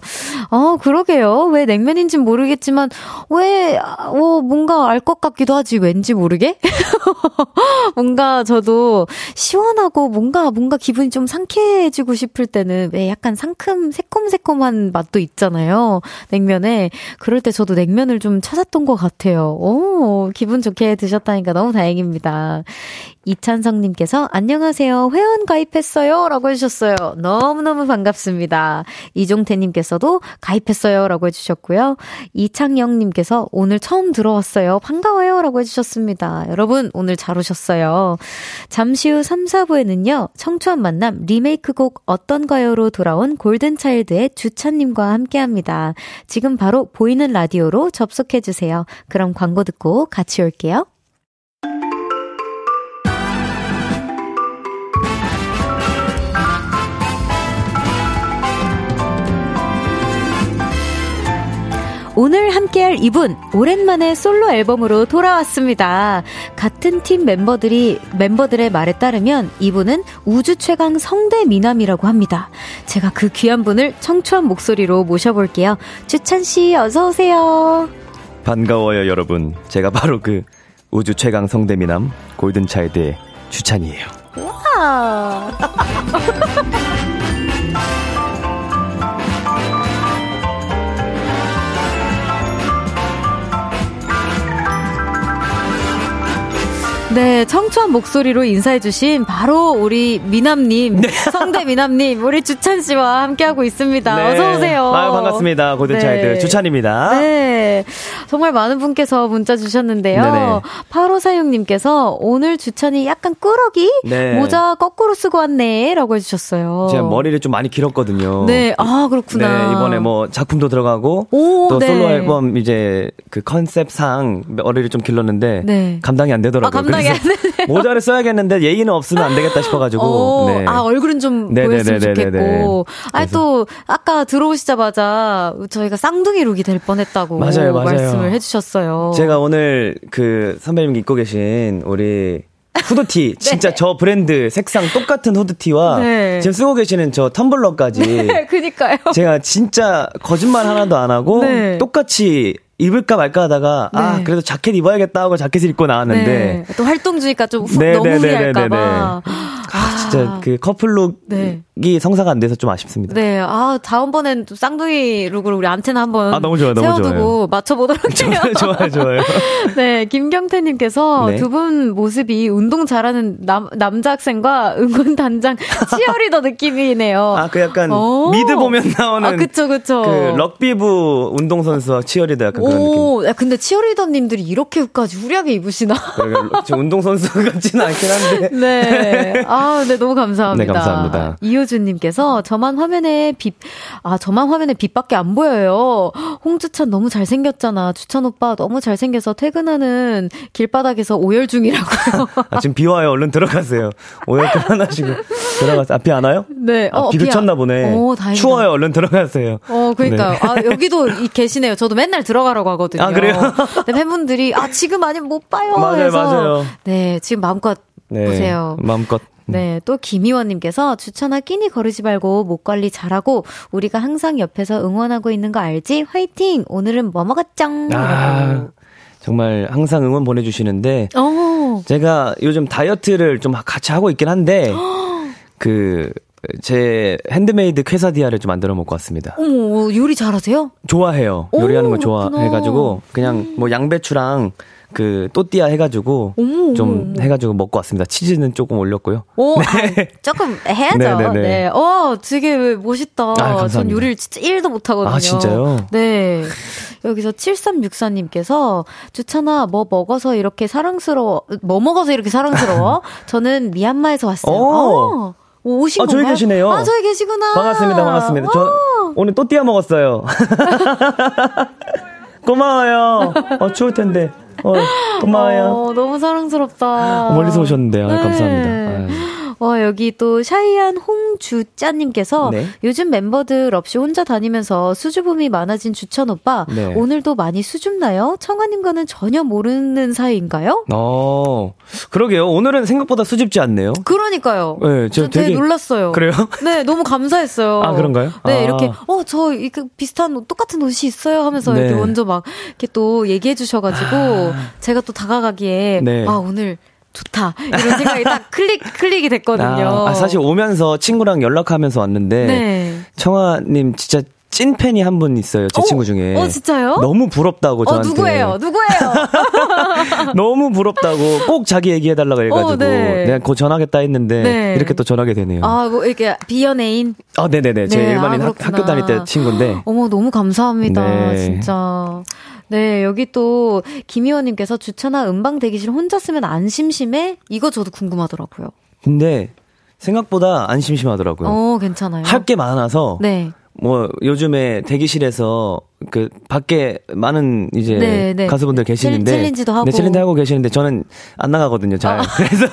어, 그러게요. 왜 냉면인지는 모르겠지만 왜, 어, 뭔가 알 것 같기도 하지. 왠지 모르게? 뭔가 저도 시원하고 뭔가 뭔가, 뭔가 기분이 좀 상쾌해지고 싶을 때는 왜 약간 상큼, 새콤새콤한 맛도 있잖아요. 냉면에. 그럴 때 저도 냉면을 좀 찾았던 것 같아요. 오, 기분 좋게 드셨다니까 너무 다행입니다. 이찬성님께서 안녕하세요. 회원 가입했어요. 라고 해주셨어요. 너무너무 반갑습니다. 이종태님께서도 가입했어요. 라고 해주셨고요. 이창영님께서 오늘 처음 들어왔어요. 반가워요. 라고 해주셨습니다. 여러분, 오늘 잘 오셨어요. 잠시 후 3, 4부에는요. 청초한 만남 리메이크 곡 어떤가요로 돌아온 골든차일드의 주찬님과 함께 합니다. 지금 바로 보이는 라디오로 접속해주세요. 그럼 광고 듣고 같이 올게요. 오늘 함께할 이분 오랜만에 솔로 앨범으로 돌아왔습니다. 같은 팀 멤버들이 멤버들의 말에 따르면 이분은 우주 최강 성대 미남이라고 합니다. 제가 그 귀한 분을 청초한 목소리로 모셔볼게요. 주찬 씨 어서 오세요. 반가워요 여러분. 제가 바로 그 우주 최강 성대 미남 골든 차일드의 주찬이에요. 와. 네, 청초한 목소리로 인사해주신 바로 우리 미남님, 네. 성대 미남님, 우리 주찬 씨와 함께하고 있습니다. 네. 어서오세요. 아유, 반갑습니다. 고든차일드 네. 주찬입니다. 네. 정말 많은 분께서 문자 주셨는데요. 네네. 8546님께서 오늘 주찬이 약간 꾸러기? 네. 모자 거꾸로 쓰고 왔네. 라고 해주셨어요. 제가 머리를 좀 많이 길었거든요. 네, 아, 그렇구나. 네, 이번에 뭐 작품도 들어가고 오, 또 네. 솔로 앨범 이제 그 컨셉상 머리를 좀 길렀는데 네. 감당이 안 되더라고요. 아, 감당이 안 모자를 써야겠는데 예의는 없으면 안 되겠다 싶어가지고. 오, 네. 아, 얼굴은 좀 보였으면 좋겠고. 아니, 또, 아까 들어오시자마자 저희가 쌍둥이 룩이 될 뻔했다고. 맞아요, 맞아요. 말씀을 해주셨어요. 제가 오늘 그 선배님 입고 계신 우리 후드티 네. 진짜 저 브랜드 색상 똑같은 후드티와 네. 지금 쓰고 계시는 저 텀블러까지 네, 그니까요. 제가 진짜 거짓말 하나도 안 하고 네. 똑같이 입을까 말까 하다가 아, 네. 아 그래도 자켓 입어야겠다 하고 자켓을 입고 나왔는데 네. 또 활동주의가 좀 후, 네, 너무 무리할까봐 아, 진짜 그 커플룩이 네. 성사가 안 돼서 좀 아쉽습니다. 네, 아 다음번엔 또 쌍둥이 룩으로 우리 안테나 한번 아, 너무 좋아요, 너무 세워두고 좋아요. 맞춰보도록 해요. 좋아요, 좋아요. 네, 김경태님께서 네. 두분 모습이 운동 잘하는 남 남자 학생과 응원 단장 치어리더 느낌이네요. 아, 그 약간 오. 미드 보면 나오는 아, 그쵸, 그쵸. 그 럭비부 운동 선수와 치어리더 약간 그런 느낌. 야, 근데 치어리더님들이 이렇게까지 후리하게 입으시나? 지금 운동 선수 같지는 않긴 한데. 네. 아, 네, 너무 감사합니다. 네, 감사합니다. 이효준님께서 저만 화면에 빛, 아, 저만 화면에 빛밖에 안 보여요. 홍주찬 너무 잘생겼잖아. 주찬 오빠 너무 잘생겨서 퇴근하는 길바닥에서 오열 중이라고요. 아, 지금 비 와요. 얼른 들어가세요. 오열 그만하시고. 들어가세요. 아, 비안 와요? 네. 아, 어, 비 그쳤나 보네. 오, 다행이다. 추워요. 얼른 들어가세요. 어, 그러니까요. 네. 아, 여기도 계시네요. 저도 맨날 들어가라고 하거든요. 아, 그래요? 네, 팬분들이, 아, 지금 아니면 못 봐요. 맞아요, 해서. 맞아요. 네, 지금 마음껏 네, 보세요. 마음껏. 네, 또 김희원님께서 추천아 끼니 거르지 말고 목 관리 잘하고 우리가 항상 옆에서 응원하고 있는 거 알지? 화이팅! 오늘은 뭐 먹었쩡? 아, 정말 항상 응원 보내주시는데 오. 어. 제가 요즘 다이어트를 좀 같이 하고 있긴 한데 그 제 핸드메이드 퀘사디아를 좀 만들어 먹고 왔습니다. 어머, 요리 잘하세요? 좋아해요. 요리하는 거 좋아해가지고 그냥 뭐 양배추랑 그 또띠아 해가지고 오. 좀 해가지고 먹고 왔습니다. 치즈는 조금 올렸고요. 오, 네. 아, 조금 해야죠. 네네네. 네, 네. 네. 어, 되게 멋있다. 아, 전 요리를 진짜 1도 못하거든요. 아, 진짜요? 네. 여기서 7364님께서 주찬아, 뭐 먹어서 이렇게 사랑스러워, 뭐 먹어서 이렇게 사랑스러워? 저는 미얀마에서 왔어요. 어. 오신 아, 저희 계시네요. 아, 저희 계시구나. 반갑습니다, 반갑습니다. 저 오늘 또띠아 먹었어요. 고마워요. 어, 추울 텐데. 어, 고마워요. 어, 너무 사랑스럽다. 멀리서 오셨는데요. 네. 감사합니다. 아유. 와, 여기 또 샤이한 홍주짜님께서 네. 요즘 멤버들 없이 혼자 다니면서 수줍음이 많아진 주천 오빠. 네. 오늘도 많이 수줍나요? 청아님과는 전혀 모르는 사이인가요? 어, 그러게요. 오늘은 생각보다 수줍지 않네요. 그러니까요. 네, 저 되게, 되게 놀랐어요. 그래요? 네, 너무 감사했어요. 아, 그런가요? 네, 아. 이렇게, 어, 저, 이그 비슷한 옷, 똑같은 옷이 있어요 하면서 네. 이렇게 먼저 막, 이렇게 또 얘기해 주셔가지고, 아. 제가 또 다가가기에, 네. 아, 오늘, 좋다. 이런 생각이 딱 클릭, 클릭이 됐거든요. 아, 아, 사실 오면서 친구랑 연락하면서 왔는데. 네. 청아님 진짜 찐 팬이 한 분 있어요. 제 오, 어? 친구 중에. 어, 진짜요? 너무 부럽다고 어, 저한테. 어, 누구예요? 누구예요? 너무 부럽다고 꼭 자기 얘기해달라고 해가지고. 어, 네. 내가 곧 전화하겠다 했는데. 네. 이렇게 또 전화하게 되네요. 아, 뭐, 이렇게 비연예인? 아, 네네네. 제 네, 일반인 아, 학, 교 다닐 때 친구인데. 어머, 너무 감사합니다. 네. 진짜. 네, 여기 또 김희원님께서 주차나 음방 대기실 혼자 쓰면 안 심심해? 이거 저도 궁금하더라고요. 근데 생각보다 안 심심하더라고요. 어, 괜찮아요. 할 게 많아서. 네. 뭐 요즘에 대기실에서 그 밖에 많은 이제 네, 네. 가수분들 계시는데 챌린지도 하고 네, 챌린지 하고 계시는데 저는 안 나가거든요 잘 아. 그래서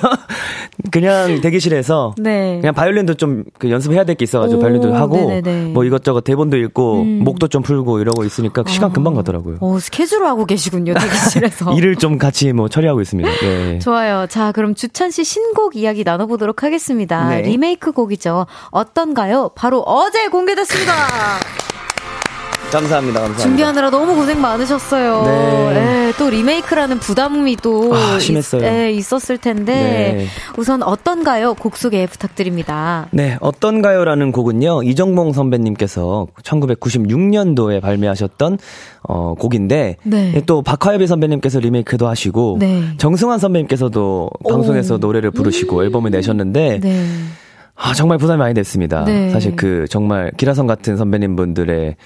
그냥 대기실에서 네. 그냥 바이올린도 좀 그 연습해야 될 게 있어가지고 오, 바이올린도 하고 네네네. 뭐 이것저것 대본도 읽고 음. 목도 좀 풀고 이러고 있으니까 아. 시간 금방 가더라고요. 오 스케줄 하고 계시군요 대기실에서 일을 좀 같이 뭐 처리하고 있습니다. 네. 좋아요. 자 그럼 주찬 씨 신곡 이야기 나눠보도록 하겠습니다. 네. 리메이크 곡이죠. 어떤가요? 바로 어제 공개됐습니다. 감사합니다, 감사합니다. 준비하느라 너무 고생 많으셨어요. 네. 네또 리메이크라는 부담이 또 아, 심했어요. 있, 네, 있었을 텐데 네. 우선 어떤가요? 곡 소개 부탁드립니다. 네, 어떤가요라는 곡은요 이정봉 선배님께서 1996년도에 발매하셨던 어, 곡인데 네. 또 박화엽이 선배님께서 리메이크도 하시고 네. 정승환 선배님께서도 방송에서 오. 노래를 부르시고 음. 앨범을 내셨는데. 네. 아, 정말 부담이 많이 됐습니다. 네. 사실 그 정말 기라성 같은 선배님 분들의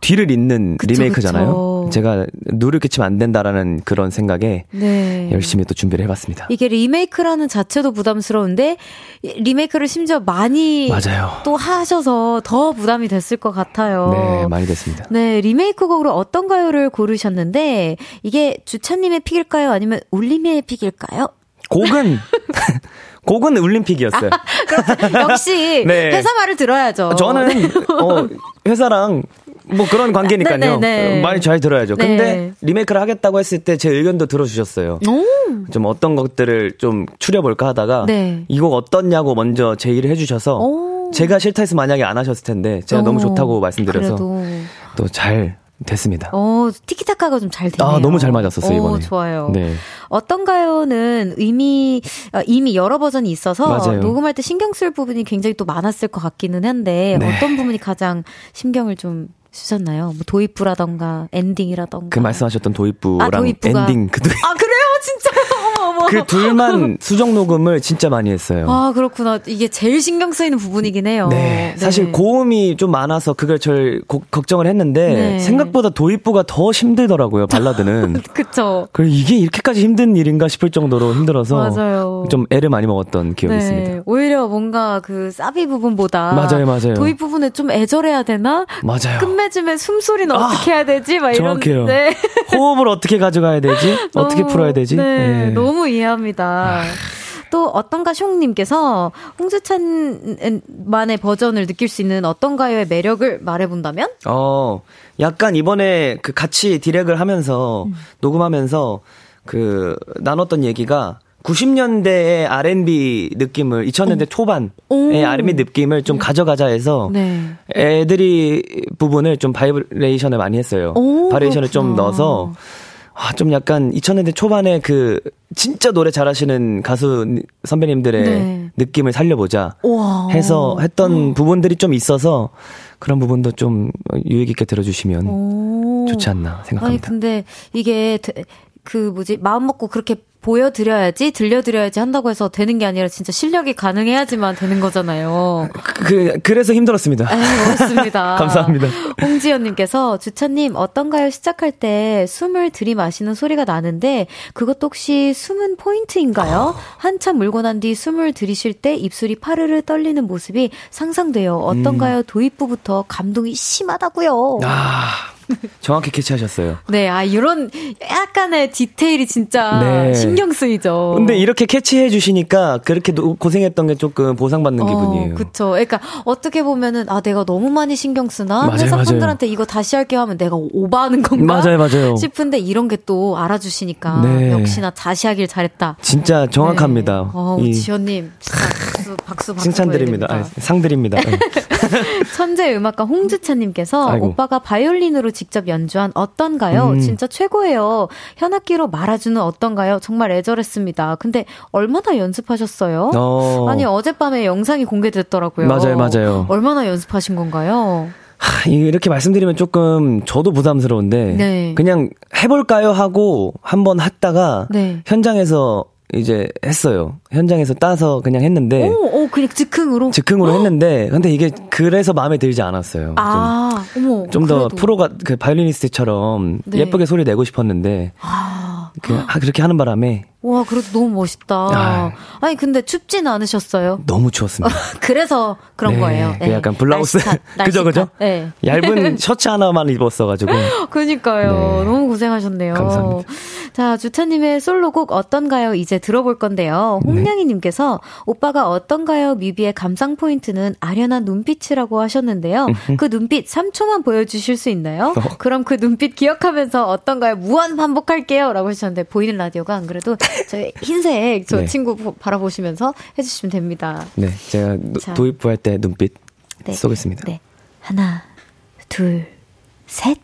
뒤를 잇는 그쵸, 리메이크잖아요. 그쵸. 제가 누를 끼치면 안 된다라는 그런 생각에 네. 열심히 또 준비를 해봤습니다. 이게 리메이크라는 자체도 부담스러운데 리메이크를 심지어 많이 맞아요. 또 하셔서 더 부담이 됐을 것 같아요. 네, 많이 됐습니다. 네, 리메이크 곡으로 어떤 가요를 고르셨는데 이게 주차님의 픽일까요? 아니면 울림의 픽일까요? 곡은 곡은 울림픽이었어요. 아, 그렇죠. 역시 네. 회사 말을 들어야죠. 저는 어, 회사랑 뭐 그런 관계니까요. 네네네. 네, 네. 많이 잘 들어야죠. 네. 근데 리메이크를 하겠다고 했을 때 제 의견도 들어주셨어요. 오. 좀 어떤 것들을 좀 추려볼까 하다가 네. 이곡 어떻냐고 먼저 제의를 해주셔서 오. 제가 싫다 해서 만약에 안 하셨을 텐데 제가 오. 너무 좋다고 말씀드려서 또 잘 됐습니다. 어, 티키타카가 좀 잘 되네요. 아, 너무 잘 맞았었어요, 이번에. 좋아요. 네. 어떤가요는 이미, 어, 이미 여러 버전이 있어서 맞아요. 녹음할 때 신경 쓸 부분이 굉장히 또 많았을 것 같기는 한데 네. 어떤 부분이 가장 신경을 좀 쓰셨나요? 뭐 도입부라던가 엔딩이라던가. 그 말씀하셨던 도입부랑 아. 엔딩 그아 그래요? 진짜? 그 둘만 수정 녹음을 진짜 많이 했어요. 아, 그렇구나. 이게 제일 신경 쓰이는 부분이긴 해요. 네. 네. 사실 고음이 좀 많아서 그걸 절 고, 걱정을 했는데 네. 생각보다 도입부가 더 힘들더라고요, 발라드는. 그쵸. 그리고 이게 이렇게까지 힘든 일인가 싶을 정도로 힘들어서 맞아요. 좀 애를 많이 먹었던 기억이 네. 있습니다. 오히려 뭔가 그 사비 부분보다 맞아요, 맞아요. 도입 부분에 좀 애절해야 되나? 맞아요. 끝맺음에 숨소리는 아, 어떻게 해야 되지? 막 정확해요. 이런 네. 호흡을 어떻게 가져가야 되지? 어떻게 풀어야 되지? 네. 너무 이해합니다. 또 어떤가 숑님께서 홍주찬만의 버전을 느낄 수 있는 어떤가요의 매력을 말해본다면? 어, 약간 이번에 그 같이 디렉을 하면서 음. 녹음하면서 그 나눴던 얘기가 90년대의 R&B 느낌을 2000년대 오. 초반의 오. R&B 느낌을 좀 네. 가져가자 해서 네. 애드립 부분을 좀 바이브레이션을 많이 했어요. 오, 바이브레이션을 좀 넣어서 아, 좀 약간 2000년대 초반에 그 진짜 노래 잘하시는 가수 선배님들의 네. 느낌을 살려보자 우와. 해서 했던 오. 부분들이 좀 있어서 그런 부분도 좀 유의 있게 들어주시면 오. 좋지 않나 생각합니다. 아니 근데 이게 그 뭐지 마음 먹고 그렇게 보여드려야지, 들려드려야지 한다고 해서 되는 게 아니라 진짜 실력이 가능해야지만 되는 거잖아요. 그, 그래서 힘들었습니다. 에이, 어렵습니다. 감사합니다. 홍지연님께서 주차님 어떤가요? 시작할 때 숨을 들이마시는 소리가 나는데 그것도 혹시 숨은 포인트인가요? 어. 한참 물고 난 뒤 숨을 들이쉴 때 입술이 파르르 떨리는 모습이 상상돼요. 어떤가요? 음. 도입부부터 감동이 심하다고요. 아. 정확히 캐치하셨어요. 네, 아, 이런 약간의 디테일이 진짜 네. 신경 쓰이죠. 근데 이렇게 캐치해 주시니까 그렇게 고생했던 게 조금 보상받는 어, 기분이에요. 그쵸. 그러니까 어떻게 보면은, 아, 내가 너무 많이 신경 쓰나? 맞아요, 회사 분들한테 이거 다시 할게 하면 내가 오버하는 건가? 맞아요, 맞아요. 싶은데 이런 게 또 알아주시니까 네. 역시나 다시 하길 잘했다. 진짜 정확합니다. 네. 어, 이... 지현님, 박수, 박수, 박수. 칭찬드립니다. 아, 상드립니다. 네. 선재 음악가 홍주찬님께서 아이고. 오빠가 바이올린으로 직접 연주한 어떤가요? 음. 진짜 최고예요. 현악기로 말아주는 어떤가요? 정말 애절했습니다. 근데 얼마나 연습하셨어요? 어. 아니 어젯밤에 영상이 공개됐더라고요. 맞아요, 맞아요. 얼마나 연습하신 건가요? 하, 이렇게 말씀드리면 조금 저도 부담스러운데 네. 그냥 해볼까요 하고 한번 했다가 네. 현장에서 이제 했어요. 현장에서 따서 그냥 했는데. 오, 오 그냥 즉흥으로? 즉흥으로 했는데, 근데 이게 그래서 마음에 들지 않았어요. 아, 좀, 어머. 좀더 프로가, 그 바이올리니스트처럼 네. 예쁘게 소리 내고 싶었는데, 아. 그냥 그렇게 하는 바람에 와, 그래도 너무 멋있다. 아. 아니, 근데 춥진 않으셨어요? 너무 추웠습니다. 그래서 그런 네, 거예요. 그 네. 약간 블라우스. 그죠, 그죠? 네. 얇은 셔츠 하나만 입었어가지고. 그니까요. 네. 너무 고생하셨네요. 감사합니다. 자, 주차님의 솔로곡 어떤가요? 이제 들어볼 건데요. 네. 홍냥이님께서 오빠가 어떤가요? 뮤비의 감상 포인트는 아련한 눈빛이라고 하셨는데요. 그 눈빛 3초만 보여주실 수 있나요? 어. 그럼 그 눈빛 기억하면서 어떤가요? 무한 반복할게요. 라고 하셨는데 보이는 라디오가 안 그래도 저 흰색 저 네. 친구 바라보시면서 해주시면 됩니다. 네, 제가 자. 도입부 할 때 눈빛 네. 쏘겠습니다. 네, 하나, 둘, 셋.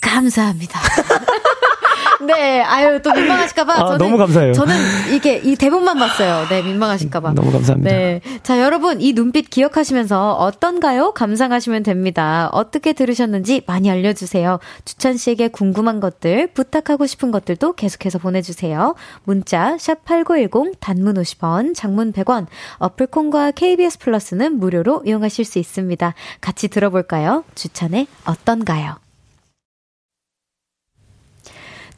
감사합니다. 네, 아유 또 민망하실까봐. 아, 저는, 너무 감사해요. 저는 이게 이 대본만 봤어요. 네, 민망하실까봐. 너무 감사합니다. 네, 자 여러분 이 눈빛 기억하시면서 어떤가요? 감상하시면 됩니다. 어떻게 들으셨는지 많이 알려주세요. 주찬 씨에게 궁금한 것들, 부탁하고 싶은 것들도 계속해서 보내주세요. 문자 샵 #8910 단문 50원, 장문 100원. 어플 콘과 KBS 플러스는 무료로 이용하실 수 있습니다. 같이 들어볼까요? 주찬의 어떤가요?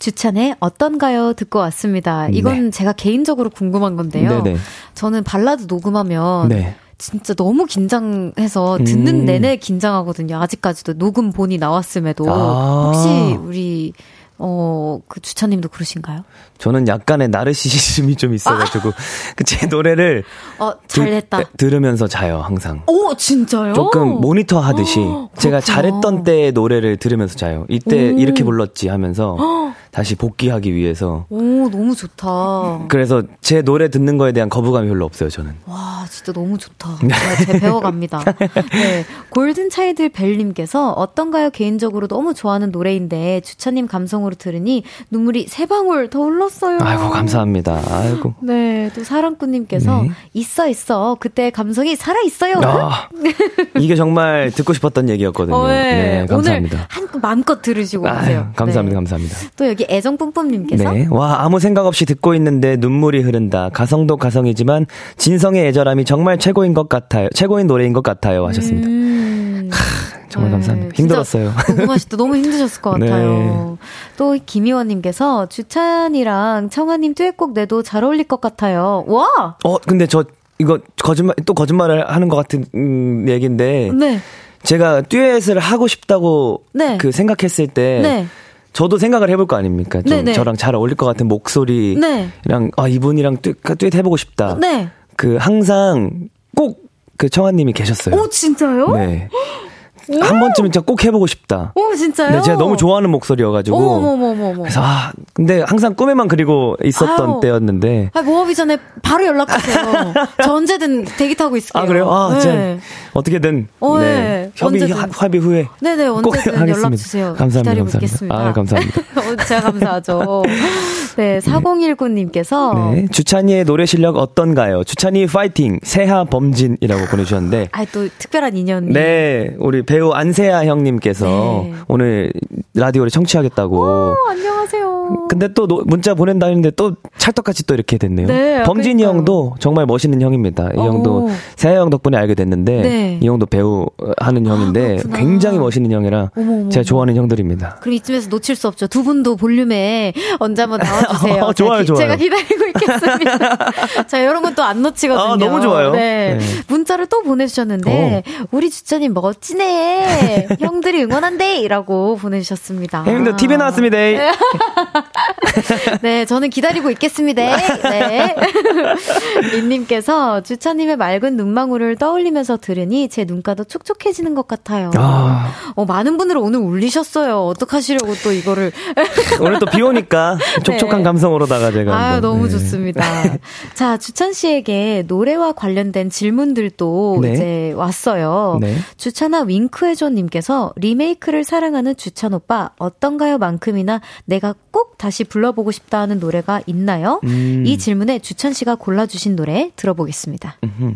주찬의 어떤가요? 듣고 왔습니다. 이건 네. 제가 개인적으로 궁금한 건데요. 네네. 저는 발라드 녹음하면 네. 진짜 너무 긴장해서 듣는 음. 내내 긴장하거든요. 아직까지도 녹음 본이 나왔음에도 아. 혹시 우리 어, 그 주차님도 그러신가요? 저는 약간의 나르시시즘이 좀 있어가지고, 아! 그제 노래를. 어, 잘했다. 들, 들으면서 자요, 항상. 오, 진짜요? 조금 모니터 하듯이. 제가 잘했던 때의 노래를 들으면서 자요. 이때 오. 이렇게 불렀지 하면서. 다시 복귀하기 위해서. 오, 너무 좋다. 그래서 제 노래 듣는 거에 대한 거부감이 별로 없어요, 저는. 와, 진짜 너무 좋다. 제 배워갑니다. 네. 골든 차이드 벨님께서 어떤가요? 개인적으로 너무 좋아하는 노래인데 주차님 감성으로 들으니 눈물이 세 방울 더 흘 렀어요. 아이고, 감사합니다. 아이고. 네. 또 사랑꾼님께서 네. 있어, 있어. 그때 감성이 살아 있어요. 아, 이게 정말 듣고 싶었던 얘기였거든요. 어, 네. 네. 감사합니다. 오늘 한 마음껏 들으시고 가세요. 감사합니다. 네. 감사합니다. 또 여기 여기 애정뿜뿜님께서 네. 와 아무 생각 없이 듣고 있는데 눈물이 흐른다. 가성도 가성이지만 진성의 애절함이 정말 최고인 것 같아요. 최고인 노래인 것 같아요. 하셨습니다. 음. 하, 정말 네. 감사합니다. 힘들었어요. 궁금하시다. 너무 힘드셨을 것 네. 같아요. 네. 또 김희원님께서 주찬이랑 청아님 듀엣곡 내도 잘 어울릴 것 같아요. 와. 어 근데 저 이거 거짓말 또 거짓말을 하는 것 같은 음, 얘기인데. 네. 제가 듀엣을 하고 싶다고 네. 그 생각했을 때 네. 저도 생각을 해볼 거 아닙니까? 좀 네네. 저랑 잘 어울릴 것 같은 목소리랑 네. 아 이분이랑 듀엣, 듀엣 해보고 싶다. 네. 그 항상 꼭 그 청아님이 계셨어요. 오 진짜요? 네. 한 번쯤은 진짜 꼭 해보고 싶다. 오, 진짜요? 네, 제가 너무 좋아하는 목소리여가지고. 어머머머머. 그래서, 아, 근데 항상 꿈에만 그리고 있었던 아유. 때였는데. 아, 모업이 전에 바로 연락 주세요. 저 언제든 대기 타고 있을게요. 아, 그래요? 아, 네. 진 어떻게든. 어, 네. 네. 협의, 언제든. 합의 후에. 네네, 언제든 연락 주세요. 감사합니다. 기다려보겠습니다. 아, 감사합니다. 어, 제가 감사하죠. 네, 4019님께서. 네, 주찬이의 노래 실력 어떤가요? 주찬이 파이팅, 세하 범진이라고 보내주셨는데. 아, 또 특별한 인연이. 네, 우리 배우 배우 안세아 형님께서 네. 오늘 라디오를 청취하겠다고. 오, 안녕하세요. 근데 또 문자 보낸다 했는데 또 찰떡같이 또 이렇게 됐네요. 네, 범진이 그러니까요. 형도 정말 멋있는 형입니다. 이 형도 세아 형 덕분에 알게 됐는데 네. 이 형도 배우 하는 형인데 아, 굉장히 멋있는 형이라 어머머머. 제가 좋아하는 형들입니다. 그럼 이쯤에서 놓칠 수 없죠. 두 분도 볼륨에 언제 한번 나와주세요. 어, 좋아요, 좋아요. 제가 기다리고 있겠습니다. 자, 이런 건 또 안 놓치거든요. 아, 너무 좋아요. 네. 네. 문자를 또 보내주셨는데 오. 우리 주자님 멋지네. 형들이 응원한대! 라고 보내주셨습니다. 형님들 TV에 나왔습니다. 네, 저는 기다리고 있겠습니다. 네. 민님께서 주차님의 맑은 눈망울을 떠올리면서 들으니 제 눈가도 촉촉해지는 것 같아요. 아. 어, 많은 분들 오늘 울리셨어요. 어떡하시려고 또 이거를. 오늘 또 비 오니까 촉촉한 네. 감성으로다가 제가. 아 너무 네. 좋습니다. 자, 주찬 씨에게 노래와 관련된 질문들도 네. 이제 왔어요. 네. 주찬아 윙크해줘님께서 리메이크를 사랑하는 주찬 오빠 어떤가요? 만큼이나 내가 꼭 다시 불러보고 싶다 는 노래가 있나요? 음. 이 질문에 주찬 씨가 골라주신 노래 들어보겠습니다. 음흠.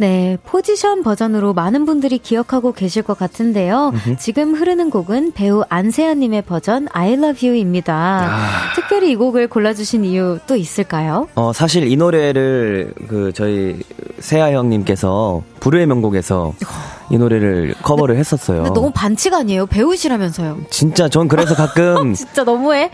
네, 포지션 버전으로 많은 분들이 기억하고 계실 것 같은데요. 지금 흐르는 곡은 배우 안세현님의 버전 I Love You입니다. 아... 특별히 이 곡을 골라주신 이유 또 있을까요? 어, 사실 이 노래를 그 저희 세아 형님께서 불후의 명곡에서 이 노래를 커버를 했었어요. 너무 반칙 아니에요? 배우시라면서요. 진짜 전 그래서 가끔 진짜 너무해.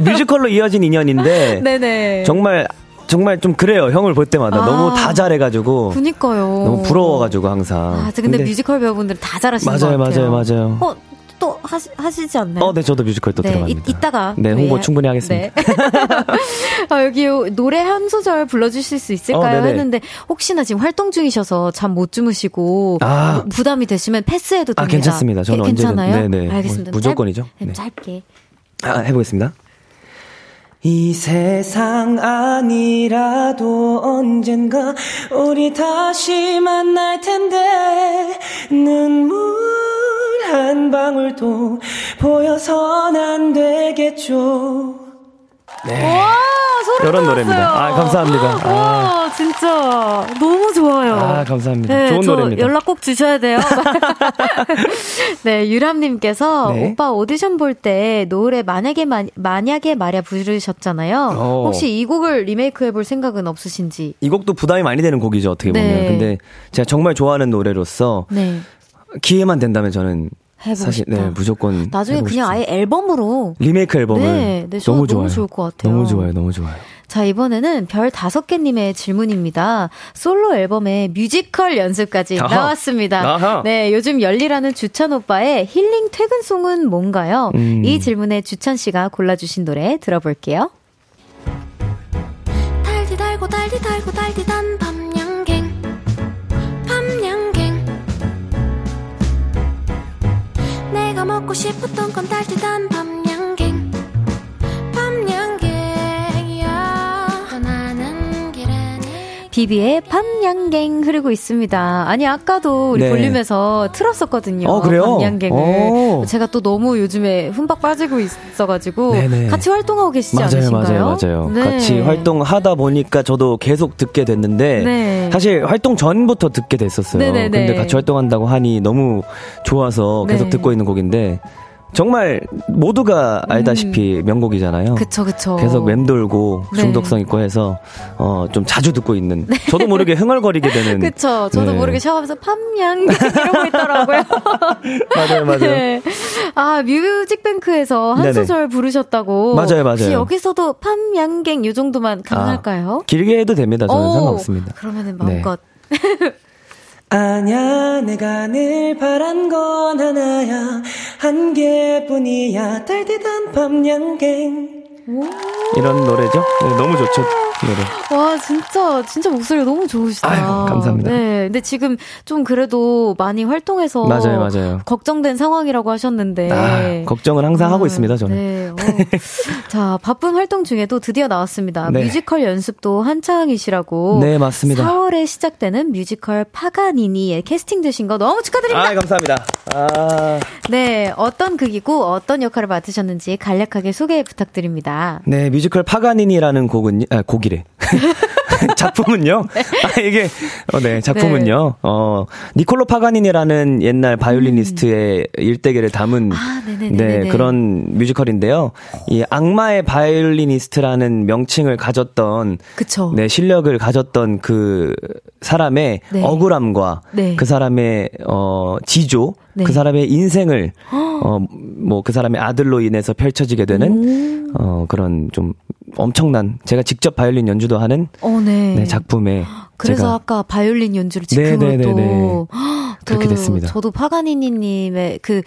뮤지컬로 이어진 인연인데 네네. 정말 정말 좀 그래요. 형을 볼 때마다 아, 너무 다 잘해가지고. 그니까요. 너무 부러워가지고 항상. 아, 근데, 근데 뮤지컬 배우분들 다 잘하시는 맞아요, 것 같아요. 맞아요, 맞아요. 어, 또 하시, 하시지 않나요? 어, 네, 저도 뮤지컬 또 네, 들어갑니다. 이, 이따가. 네, 홍보 네. 충분히 하겠습니다. 네. 아, 여기 노래 한 소절 불러주실 수 있을까요? 어, 했는데, 혹시나 지금 활동 중이셔서 잠 못 주무시고, 아. 부담이 되시면 패스해도 됩니다. 아, 괜찮습니다. 저는 네, 괜찮아요? 언제든. 네네. 알겠습니다. 무조건이죠. 짧, 네. 짧게. 아, 해보겠습니다. 이 세상 아니라도 언젠가 우리 다시 만날 텐데 눈물 한 방울도 보여선 안 되겠죠. 네. 와, 이런 노래입니다. 아, 감사합니다. 와, 아. 진짜 너무 좋아요. 아, 감사합니다. 네, 좋은 노래입니다. 연락 꼭 주셔야 돼요. 네, 유람님께서 네. 오빠 오디션 볼 때 노래 만약에 마, 만약에 말야 부르셨잖아요. 어. 혹시 이 곡을 리메이크 해볼 생각은 없으신지? 이 곡도 부담이 많이 되는 곡이죠, 어떻게 보면. 네. 근데 제가 정말 좋아하는 노래로서 네. 기회만 된다면 저는 해보고 사실 싶다. 네 무조건 나중에 그냥 싶습니다. 아예 앨범으로 리메이크 앨범을 네, 네, 너무 좋아요. 너무 좋을 것 같아요. 너무 좋아요, 너무 좋아요. 자 이번에는 별 다섯 개님의 질문입니다. 솔로 앨범에 뮤지컬 연습까지 아하. 나왔습니다. 아하. 네 요즘 열일하는 주찬 오빠의 힐링 퇴근송은 뭔가요? 음. 이 질문에 주찬 씨가 골라주신 노래 들어볼게요. 달디 달고 달디 달고 달디 단 먹고 싶었던 건 달달한 밤양갱 비비의 밤양갱 흐르고 있습니다. 아니 아까도 우리 네. 볼륨에서 틀었었거든요. 어, 그래요? 밤양갱을. 오. 제가 또 너무 요즘에 흠박 빠지고 있어가지고 네네. 같이 활동하고 계시지 맞아요, 않으신가요? 맞아요, 맞아요. 네. 같이 활동하다 보니까 저도 계속 듣게 됐는데 네. 사실 활동 전부터 듣게 됐었어요. 네네네. 근데 같이 활동한다고 하니 너무 좋아서 계속 네. 듣고 있는 곡인데 정말 모두가 알다시피 음. 명곡이잖아요. 그쵸, 그쵸. 계속 맴돌고 네. 중독성 있고 해서 어, 좀 자주 듣고 있는. 네. 저도 모르게 흥얼거리게 되는. 그쵸. 저도 네. 모르게 샤워하면서 팜양 이러고 있더라고요. 맞아요, 맞아요. 네. 아 뮤직뱅크에서 한 네네. 소절 부르셨다고. 맞아요, 맞아요. 혹시 여기서도 팜양갱 요 정도만 가능할까요? 아, 길게 해도 됩니다. 저는 오, 상관없습니다. 그러면은 마음껏. 네. 아냐 내가 늘 바란 건 하나야 한 개뿐이야 달디단 밤양갱 이런 노래죠? 네, 너무 좋죠. 노래. 와, 진짜, 진짜 목소리가 너무 좋으시다. 아유, 감사합니다. 네. 근데 지금 좀 그래도 많이 활동해서. 맞아요, 맞아요. 걱정된 상황이라고 하셨는데. 아, 걱정은 항상 아, 하고 있습니다, 저는. 네. 어. 자, 바쁜 활동 중에도 드디어 나왔습니다. 네. 뮤지컬 연습도 한창이시라고. 네, 맞습니다. 4월에 시작되는 뮤지컬 파가니니에 캐스팅되신 거 너무 축하드립니다. 아, 감사합니다. 아. 네. 어떤 극이고 어떤 역할을 맡으셨는지 간략하게 소개 부탁드립니다. 네, 뮤지컬 파가니니라는 곡은, 아, 곡이래. 작품은요? 네. 아, 이게, 어, 네, 작품은요. 네. 어, 니콜로 파가니니라는 옛날 바이올리니스트의 음. 일대기를 담은, 아, 네, 그런 뮤지컬인데요. 이 악마의 바이올리니스트라는 명칭을 가졌던, 그쵸. 네, 실력을 가졌던 그 사람의 네. 억울함과 네. 그 사람의, 어, 지조, 네. 그 사람의 인생을 어 뭐 그 사람의 아들로 인해서 펼쳐지게 되는 오. 어 그런 좀 엄청난 제가 직접 바이올린 연주도 하는 어, 네. 네, 작품에 그래서 아까 바이올린 연주를 지금으로 네, 네, 네, 또 그렇게 됐습니다. 저도 파가니니님의 그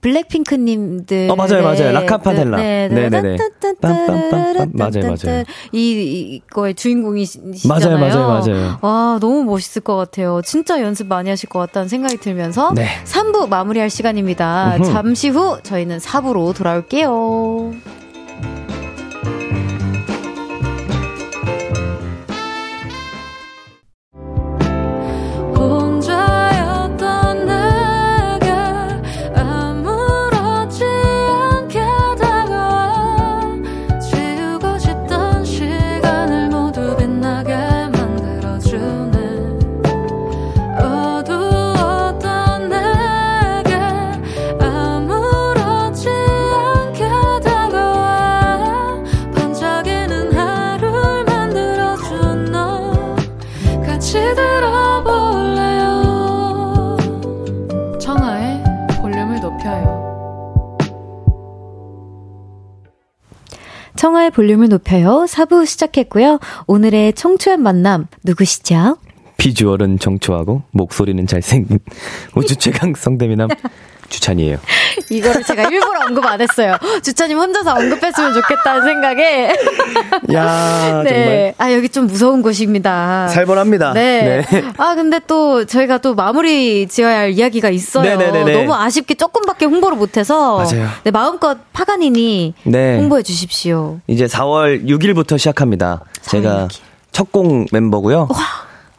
블랙핑크님들 어 맞아요 맞아요 라카파델라 네네네 빰빰빰빰 맞아요 맞아요 이 이거의 주인공이시잖아요. 맞아요 맞아요 맞아요. 와 너무 멋있을 것 같아요. 진짜 연습 많이 하실 것 같다는 생각이 들면서 네. 3부 마무리할 시간입니다. 잠시 후 저희는 4부로 돌아올게요. 볼륨을 높여요. 4부 시작했고요. 오늘의 청초한 만남 누구시죠? 비주얼은 정초하고 목소리는 잘생긴 우주 최강 성대미남 주찬이에요. 이거를 제가 일부러 언급 안 했어요. 주찬님 혼자서 언급했으면 좋겠다는 생각에. 야, 네. 정말. 아, 여기 좀 무서운 곳입니다. 살벌합니다. 네. 네. 아, 근데 또 저희가 또 마무리 지어야 할 이야기가 있어요. 네네네네. 너무 아쉽게 조금밖에 홍보를 못 해서. 맞아요. 네, 마음껏 파가니니 네. 홍보해 주십시오. 이제 4월 6일부터 시작합니다. 4월 제가 첫공 멤버고요. 와.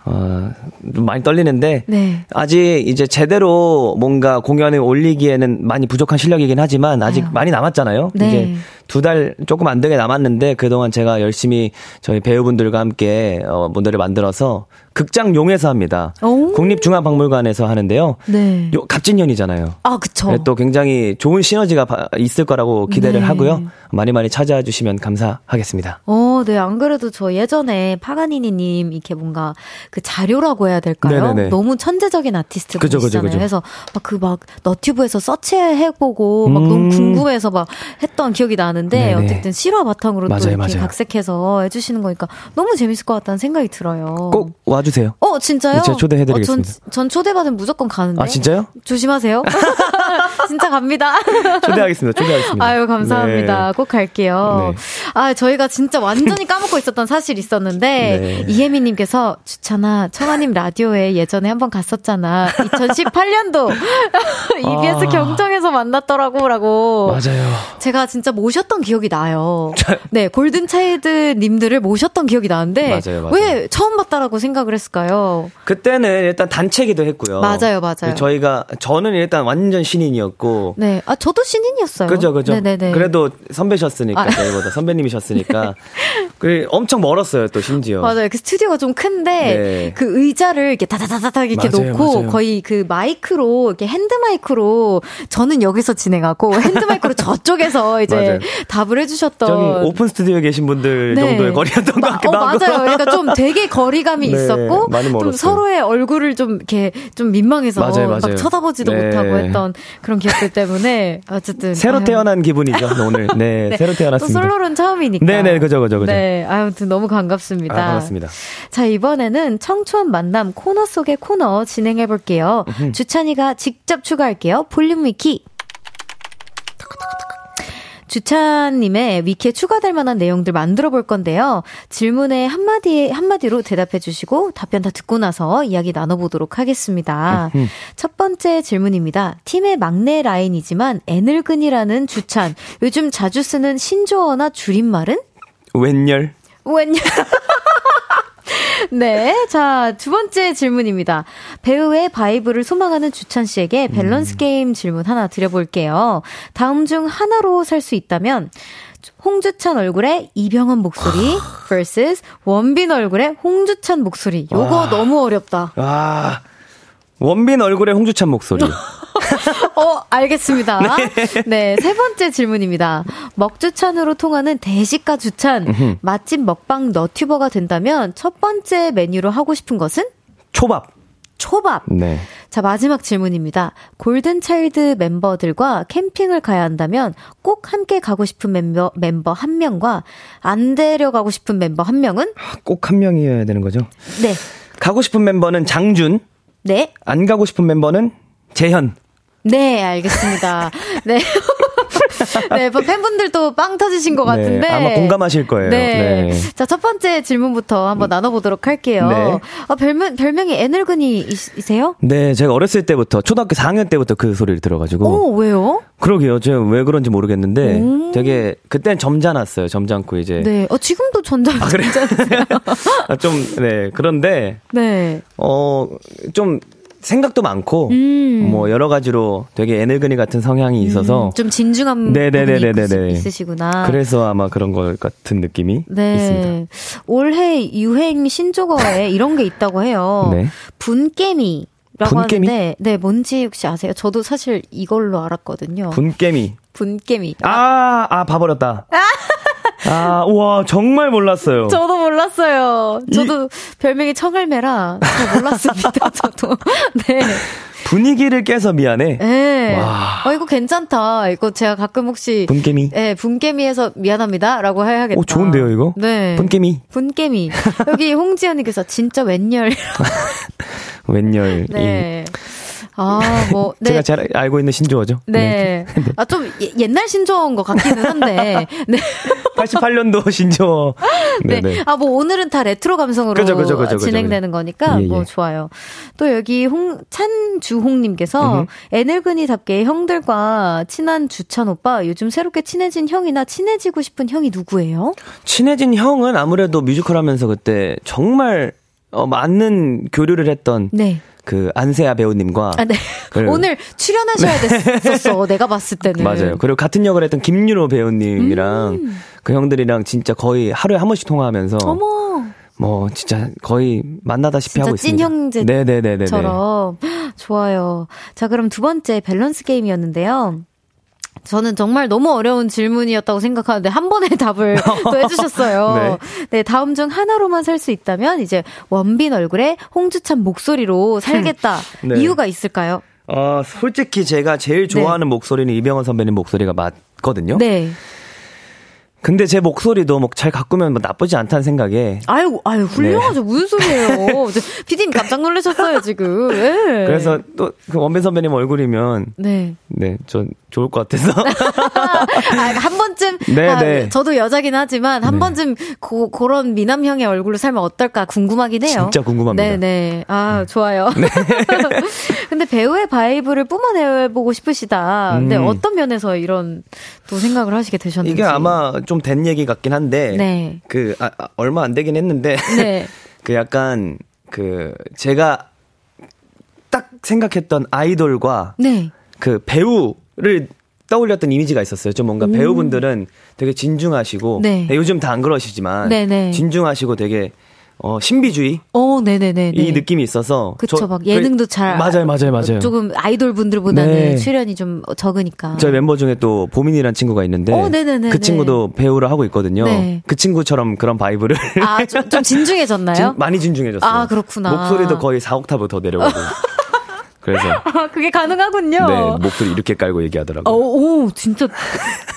어, 좀 많이 떨리는데 아직 이제 제대로 뭔가 공연을 올리기에는 많이 부족한 실력이긴 하지만 아직 아유. 많이 남았잖아요. 네. 이제 두 달 조금 안 되게 남았는데 그동안 제가 열심히 저희 배우분들과 함께 어, 무대를 만들어서 극장 용에서 합니다. 국립중앙박물관에서 하는데요. 네. 요 갑진년이잖아요. 아, 그쵸. 네, 또 굉장히 좋은 시너지가 있을 거라고 기대를 네. 하고요. 많이 많이 찾아와 주시면 감사하겠습니다. 어, 네. 안 그래도 저 예전에 파가니니님 이렇게 뭔가 그 자료라고 해야 될까요? 네네네. 너무 천재적인 아티스트 그죠, 분이시잖아요. 그죠, 그죠. 그래서 막 그 막 너튜브에서 서치해보고 막 음. 너무 궁금해서 막 했던 기억이 나는데 네네. 어쨌든 실화 바탕으로 맞아요, 또 이렇게 맞아요. 각색해서 해주시는 거니까 너무 재밌을 것 같다는 생각이 들어요. 꼭 와. 와주세요. 어, 진짜요? 제가 초대해드리겠습니다. 어, 전, 전 초대받으면 무조건 가는데. 아, 진짜요? 조심하세요. 진짜 갑니다. 초대하겠습니다. 초대하겠습니다. 아유, 감사합니다. 네. 꼭 갈게요. 네. 아, 저희가 진짜 완전히 까먹고 있었던 사실이 있었는데, 네. 이혜미님께서, 주찬아, 청아님 라디오에 예전에 한번 갔었잖아. 2018년도 EBS 아. 경청에서 만났더라고, 라고. 맞아요. 제가 진짜 모셨던 기억이 나요. 네, 골든차일드 님들을 모셨던 기억이 나는데, 맞아요, 맞아요. 왜 처음 봤다라고 생각을 했을까요? 그때는 일단 단체 기도 했고요. 맞아요, 맞아요. 저희가, 저는 일단 완전 신인이었고. 네, 아, 저도 신인이었어요. 그죠, 그죠. 네네네. 그래도 선배셨으니까, 아. 저희보다 선배님이셨으니까. 그 엄청 멀었어요, 또 심지어. 맞아요. 그 스튜디오가 좀 큰데, 네. 그 의자를 이렇게 다다다다닥 이렇게 맞아요, 놓고, 맞아요. 거의 그 마이크로, 이렇게 핸드 마이크로, 저는 여기서 진행하고, 핸드 마이크로 저쪽에서 이제 답을 해주셨던. 저기 오픈 스튜디오에 계신 분들 네. 정도의 거리였던 것 같기도 어, 하고. 맞아요. 그러니까 좀 되게 거리감이 네, 있었고, 좀 서로의 얼굴을 좀 이렇게 좀 민망해서 맞아요, 맞아요. 막 쳐다보지도 네. 못하고 했던 그런 기억들 때문에, 어쨌든. 새로 아유. 태어난 기분이죠, 오늘. 네, 네. 새로 태어났습니다. 또 솔로는 처음이니까. 네 네, 그죠, 그죠, 그죠. 네, 아무튼 너무 반갑습니다. 아, 반갑습니다. 자, 이번에는 청초한 만남 코너 속의 코너 진행해 볼게요. 주찬이가 직접 추가할게요. 볼륨 위키. 주찬님의 위키에 추가될 만한 내용들 만들어 볼 건데요. 질문에 한마디, 한마디로 대답해 주시고 답변 다 듣고 나서 이야기 나눠보도록 하겠습니다. 첫 번째 질문입니다. 팀의 막내 라인이지만 애늙은이라는 주찬. 요즘 자주 쓰는 신조어나 줄임말은? 웬열. 웬열. 네. 자, 두 번째 질문입니다. 배우의 vibe를 소망하는 주찬 씨에게 밸런스 음. 게임 질문 하나 드려볼게요. 다음 중 하나로 살 수 있다면, 홍주찬 얼굴에 이병헌 목소리 vs 원빈 얼굴에 홍주찬 목소리. 요거 와. 너무 어렵다. 와. 원빈 얼굴에 홍주찬 목소리. 어, 알겠습니다. 네. 네. 세 번째 질문입니다. 먹주찬으로 통하는 대식가 주찬. 맛집 먹방 너튜버가 된다면 첫 번째 메뉴로 하고 싶은 것은? 초밥. 초밥. 네. 자, 마지막 질문입니다. 골든차일드 멤버들과 캠핑을 가야 한다면 꼭 함께 가고 싶은 멤버, 멤버 한 명과 안 데려가고 싶은 멤버 한 명은? 아, 꼭한 명이어야 되는 거죠? 네. 가고 싶은 멤버는 장준. 네. 안 가고 싶은 멤버는 재현. 네, 알겠습니다. 네. 네, 뭐 팬분들도 빵 터지신 것 네, 같은데. 네, 아마 공감하실 거예요. 네. 네. 자, 첫 번째 질문부터 한번 나눠보도록 할게요. 네. 아, 별명, 별명이 애늙은이이세요? 네, 제가 어렸을 때부터, 초등학교 4학년 때부터 그 소리를 들어가지고. 오, 왜요? 그러게요. 제가 왜 그런지 모르겠는데, 오. 되게, 그땐 점잖았어요. 점잖고 이제. 네. 어, 지금도 점잖, 아, 그래? 아, 좀, 네. 그런데. 네. 어, 좀, 생각도 많고 음. 뭐 여러 가지로 되게 애늙은이 같은 성향이 음, 있어서 음, 좀 진중한 네네네네네 있으시구나. 그래서 아마 그런 것 같은 느낌이 네. 있습니다. 올해 유행 신조어에 이런 게 있다고 해요. 네. 분깨미. 라고 분깨미? 하는데 네 뭔지 혹시 아세요? 저도 사실 이걸로 알았거든요. 분깨미. 분깨미. 아, 아, 봐버렸다. 아, 우와, 정말 몰랐어요. 저도 몰랐어요. 저도 이... 별명이 청을매라 잘 몰랐습니다, 저도. 네. 분위기를 깨서 미안해. 네. 와. 어, 이거 괜찮다. 이거 제가 가끔 혹시. 분개미? 네, 분개미에서 미안합니다. 라고 해야겠다. 오, 좋은데요, 이거? 네. 분개미. 분개미. 여기 홍지연님께서 진짜 웬열. 웬열. 네. 아, 뭐. 네. 제가 잘 알고 있는 신조어죠. 네. 네. 아, 좀 예, 옛날 신조어인 것 같기는 한데. 네. 88년도 신조어. 네. 네. 아, 뭐 오늘은 다 레트로 감성으로 그죠, 그죠, 그죠, 진행되는 거니까 예, 예. 뭐 좋아요. 또 여기 홍, 찬주홍 님께서 애늙은이답게 형들과 친한 주찬 오빠 요즘 새롭게 친해진 형이나 친해지고 싶은 형이 누구예요? 친해진 형은 아무래도 뮤지컬 하면서 그때 정말 어, 많은 교류를 했던 네. 그 안세아 배우님과 아, 네. 오늘 출연하셔야 네. 됐었어. 내가 봤을 때는 맞아요. 그리고 같은 역을 했던 김윤호 배우님이랑 음. 그 형들이랑 진짜 거의 하루에 한 번씩 통화하면서 어머. 뭐 진짜 거의 만나다시피 하고 있습니다. 찐 형제처럼 좋아요. 자 그럼 두 번째 밸런스 게임이었는데요. 저는 정말 너무 어려운 질문이었다고 생각하는데 한 번에 답을 또 해주셨어요. 네. 네. 다음 중 하나로만 살 수 있다면 이제 원빈 얼굴에 홍주찬 목소리로 살겠다. 네. 이유가 있을까요? 어, 솔직히 제가 제일 좋아하는 네. 목소리는 이병헌 선배님 목소리가 맞거든요. 네. 근데 제 목소리도 뭐 잘 가꾸면 뭐 나쁘지 않다는 생각에. 아유, 아유, 훌륭하죠. 네. 무슨 소리예요. 피디님 깜짝 놀라셨어요, 지금. 네. 그래서 또 그 원빈 선배님 얼굴이면. 네. 네, 전 좋을 것 같아서. 아, 한 번쯤. 네, 아, 네. 저도 여자긴 하지만 한 네. 번쯤 고, 그런 미남형의 얼굴로 살면 어떨까 궁금하긴 해요. 진짜 궁금합니다. 네네. 네. 아, 네. 좋아요. 네. 근데 배우의 바이브를 뿜어내보고 싶으시다. 근데 음. 어떤 면에서 이런 또 생각을 하시게 되셨는지. 이게 아마 좀 된 얘기 같긴 한데. 네. 그, 아, 아, 얼마 안 되긴 했는데. 네. 그 약간 그 제가 딱 생각했던 아이돌과 네. 그 배우 를 떠올렸던 이미지가 있었어요. 좀 뭔가 오. 배우분들은 되게 진중하시고 네. 네, 요즘 다 안 그러시지만 네네. 네. 진중하시고 되게 어, 신비주의? 어, 네네네. 이 느낌이 있어서. 그쵸, 저, 막 예능도 잘. 맞아요, 맞아요, 맞아요. 조금 아이돌 분들보다는 네. 출연이 좀 적으니까. 저희 멤버 중에 또 보민이라는 친구가 있는데. 어, 네네네. 그 친구도 배우를 하고 있거든요. 네. 그 친구처럼 그런 바이브를. 아, 좀, 좀 진중해졌나요? 진, 많이 진중해졌어요. 아, 그렇구나. 목소리도 거의 4옥타브 더 내려가고. 그래서 아, 그게 가능하군요. 네, 목소리 이렇게 깔고 얘기하더라고요. 오, 오 진짜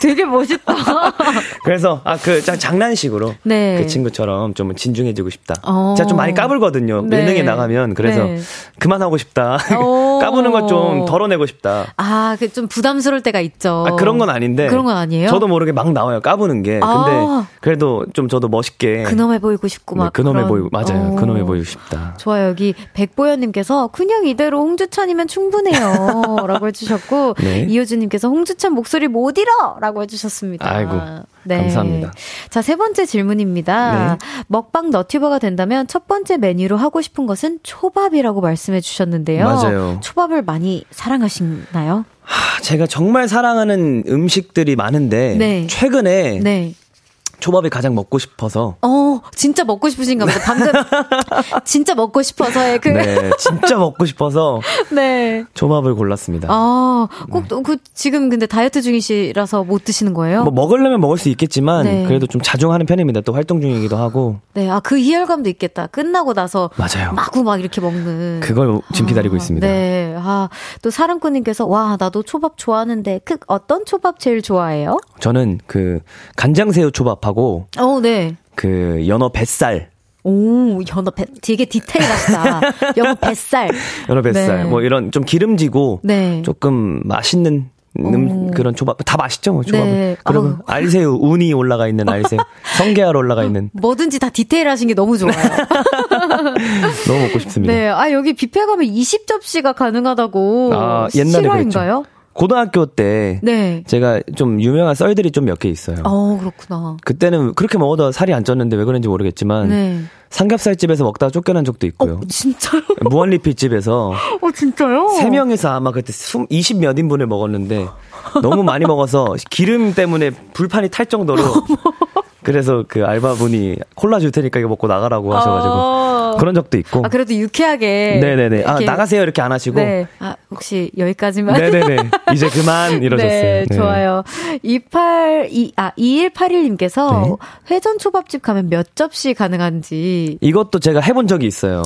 되게 멋있다. 그래서 아그 장난식으로 네. 그 친구처럼 좀 진중해지고 싶다. 어. 제가 좀 많이 까불거든요. 네. 예능에 나가면 그래서 네. 그만하고 싶다. 까부는 것좀 덜어내고 싶다. 아, 그 좀 부담스러울 때가 있죠. 아, 그런 건 아닌데. 그런 건 아니에요. 저도 모르게 막 나와요. 까부는 게. 근데 아. 그래도 좀 저도 멋있게 근엄해 보이고 싶고 막 네, 근엄해 그런... 보이고 맞아요. 오. 근엄해 보이고 싶다. 좋아요. 여기 백보현 님께서 그냥 이대로 홍주 홍주찬이면 충분해요. 라고 해주셨고, 네. 이효주님께서 홍주찬 목소리 못 잃어! 라고 해주셨습니다. 아이고. 네. 감사합니다. 자, 세 번째 질문입니다. 네. 먹방 너튜버가 된다면 첫 번째 메뉴로 하고 싶은 것은 초밥이라고 말씀해 주셨는데요. 맞아요. 초밥을 많이 사랑하시나요? 하, 제가 정말 사랑하는 음식들이 많은데 네. 최근에 네. 초밥이 가장 먹고 싶어서. 어, 진짜 먹고 싶으신가 보다. 방금 진짜 먹고 싶어서의 그. 네, 진짜 먹고 싶어서. 네. 초밥을 골랐습니다. 아, 꼭그 네. 지금 근데 다이어트 중이시라서 못 드시는 거예요? 뭐 먹으려면 먹을 수 있겠지만 네. 그래도 좀 자중하는 편입니다. 또 활동 중이기도 하고. 네, 아 그 희열감도 있겠다. 끝나고 나서 맞아요. 마구 막 이렇게 먹는. 그걸 지금 기다리고 아, 있습니다. 네, 아 또 사랑꾼님께서 와 나도 초밥 좋아하는데 그 어떤 초밥 제일 좋아해요? 저는 그 간장새우 초밥 하고. 어, 네. 그 연어 뱃살. 오, 연어 배, 되게 디테일하시다. 연어 뱃살. 연어 뱃살. 네. 뭐 이런 좀 기름지고 네. 조금 맛있는 음, 그런 초밥 다 맛있죠, 뭐 초밥. 네. 그리고 아 알새우 운이 올라가 있는 알새우, 성게알 올라가 있는. 뭐든지 다 디테일하신 게 너무 좋아요. 너무 먹고 싶습니다. 네, 아 여기 뷔페 가면 20 접시가 가능하다고. 아 옛날에 실화인가요? 그랬죠. 고등학교 때 네. 제가 좀 유명한 썰들이 좀 몇 개 있어요. 어, 그렇구나. 그때는 그렇게 먹어도 살이 안 쪘는데 왜 그런지 모르겠지만 네. 삼겹살 집에서 먹다가 쫓겨난 적도 있고요. 어, 진짜요? 무한리필 집에서 어, 진짜요? 세 명에서 아마 그때 20 몇 인분을 먹었는데 너무 많이 먹어서 기름 때문에 불판이 탈 정도로 그래서 그 알바분이 콜라 줄 테니까 이거 먹고 나가라고 하셔가지고 어... 그런 적도 있고. 아 그래도 유쾌하게. 네네네. 아 나가세요 이렇게 안 하시고. 네. 아 혹시 여기까지만. 네네네. 이제 그만 이러셨어요. 네, 네. 좋아요. 28 2아 2181님께서 네. 회전 초밥집 가면 몇 접시 가능한지. 이것도 제가 해본 적이 있어요.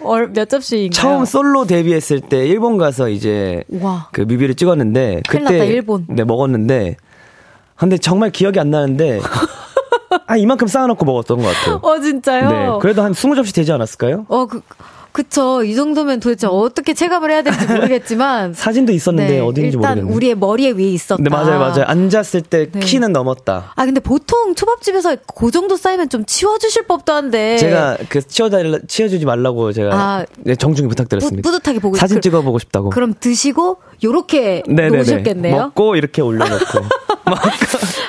어, 몇 접시인가요? 처음 솔로 데뷔했을 때 일본 가서 이제 와. 그 뮤비를 찍었는데 그때 났다, 일본. 네 먹었는데. 근데 정말 기억이 안 나는데 아, 이만큼 쌓아놓고 먹었던 것 같아요. 어, 진짜요? 네. 그래도 한 20접시 되지 않았을까요? 어, 그, 그쵸. 이 정도면 도대체 어떻게 체감을 해야 될지 모르겠지만. 사진도 있었는데 네, 어딘지 모르겠네. 일단 우리의 머리에 위에 있었다. 네, 맞아요, 맞아요. 앉았을 때 네. 키는 넘었다. 아, 근데 보통 초밥집에서 그 정도 쌓이면 좀 치워주실 법도 한데. 제가 그 치워달라, 치워주지 말라고 제가 아, 네, 정중히 부탁드렸습니다. 뿌, 듯하게 보고 사진 그, 찍어보고 싶다고. 그럼 드시고 요렇게 네네네. 놓으셨겠네요. 먹고 이렇게 올려놓고.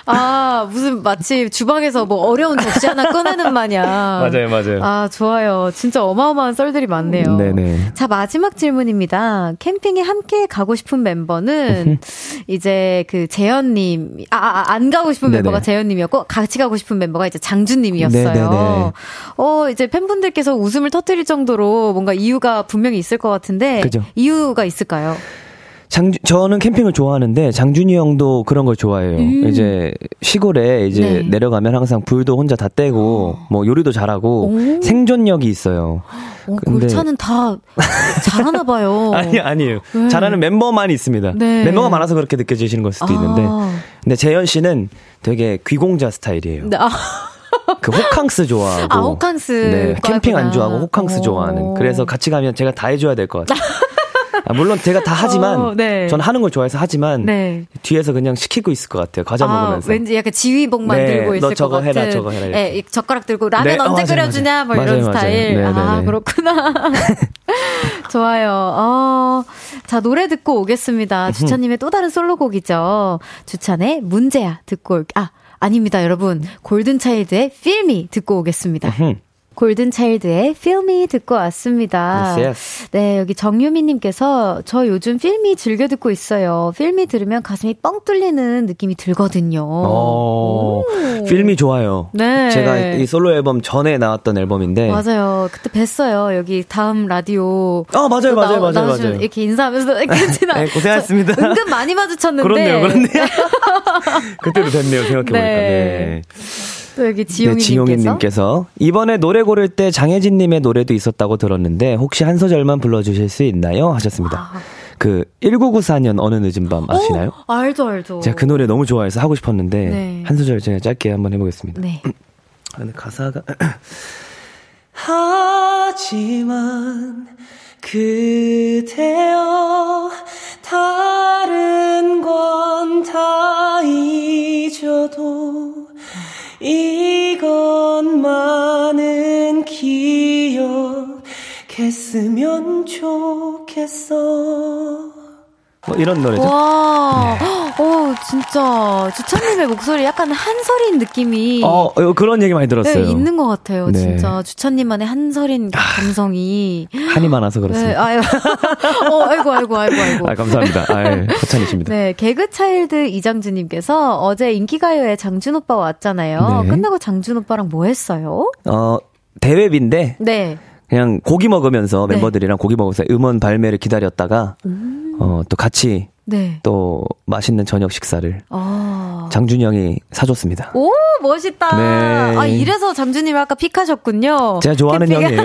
아, 무슨 마치 주방에서 뭐 어려운 접시 하나 꺼내는 마냥. 맞아요, 맞아요. 아, 좋아요. 진짜 어마어마한 썰들이 많네요. 네네. 자, 마지막 질문입니다. 캠핑에 함께 가고 싶은 멤버는 이제 그 재현님, 아, 아, 안 가고 싶은 네네. 멤버가 재현님이었고, 같이 가고 싶은 멤버가 이제 장준님이었어요. 네네네. 어, 이제 팬분들께서 웃음을 터뜨릴 정도로 뭔가 이유가 분명히 있을 것 같은데, 그죠. 이유가 있을까요? 장 저는 캠핑을 좋아하는데 장준이 형도 그런 걸 좋아해요. 음. 이제 시골에 이제 네. 내려가면 항상 불도 혼자 다 떼고 뭐 요리도 잘하고 오. 생존력이 있어요. 어, 골차는 다 잘하나 봐요. 아니 아니에요. 네. 잘하는 멤버만 있습니다. 네. 멤버가 많아서 그렇게 느껴지시는 걸 수도 아. 있는데. 근데 재현 씨는 되게 귀공자 스타일이에요. 네. 아. 그 호캉스 좋아하고. 아, 호캉스. 네, 캠핑 안 좋아하고 호캉스 오. 좋아하는. 그래서 같이 가면 제가 다 해줘야 될 것 같아요. 아, 물론 제가 다 하지만 어, 네. 저는 하는 걸 좋아해서 하지만 네. 뒤에서 그냥 시키고 있을 것 같아요. 과자 아, 먹으면서. 왠지 약간 지휘봉만 네, 들고 있을 것 같은. 해라, 저거 해라. 네, 젓가락 들고 라면 네, 언제 어, 끓여주냐 뭐 이런 맞아요, 스타일. 맞아요. 네, 아 네, 그렇구나. 좋아요. 어, 자 노래 듣고 오겠습니다. 주찬님의 또 다른 솔로곡이죠. 주찬의 문제야 듣고 올. 아 아닙니다, 여러분. 골든 차일드의 필미 듣고 오겠습니다. 골든차일드의 Feel 듣고 왔습니다. Yes. 네, 여기 정유미님께서 저 요즘 필미 즐겨 듣고 있어요. 필미 들으면 가슴이 뻥 뚫리는 느낌이 들거든요. 어, 필미 좋아요. 네. 제가 이 솔로 앨범 전에 나왔던 앨범인데. 맞아요. 그때 뵀어요. 여기 다음 라디오. 아, 맞아요, 맞아요, 나, 맞아요, 맞아요. 이렇게 인사하면서 이렇게 지나. 네, 고생하셨습니다. 은근 많이 마주쳤는데. 그렇네요, 그렇네요. 그때도 됐네요, 생각해보니까. 네. 네. 또 여기 지용이 네, 지용이님께서 이번에 노래 고를 때 장혜진님의 노래도 있었다고 들었는데 혹시 한 소절만 불러주실 수 있나요? 하셨습니다. 아. 그 1994년 어느 늦은 밤 아시나요? 오, 알죠, 알죠. 제가 그 노래 너무 좋아해서 하고 싶었는데 네. 한 소절 제가 짧게 한번 해보겠습니다. 네. 근데 가사가 하지만 그대여 좋겠어. 뭐 이런 노래죠. 와, 네. 어, 진짜 주찬님의 목소리 약간 한설인 느낌이 어, 어, 그런 얘기 많이 들었어요. 네, 있는 것 같아요. 네. 진짜 주찬님만의 한설인 아, 감성이 한이 많아서 그렇습니다. 네, 아유, 어, 아이고, 아이고, 아이고, 아이고. 아, 감사합니다. 아, 허찬이십니다. 네, 개그 차일드 이장주님께서 어제 인기가요에 장준 오빠 왔잖아요. 네. 끝나고 장준 오빠랑 뭐 했어요? 어, 대회비인데. 네. 그냥 고기 먹으면서 네. 멤버들이랑 고기 먹으면서 음원 발매를 기다렸다가 음. 어, 또 같이 네. 또 맛있는 저녁 식사를 아. 장준이 형이 사줬습니다. 오 멋있다. 네. 아 이래서 장준님이 아까 픽하셨군요. 제가 좋아하는 캠핑. 형이에요.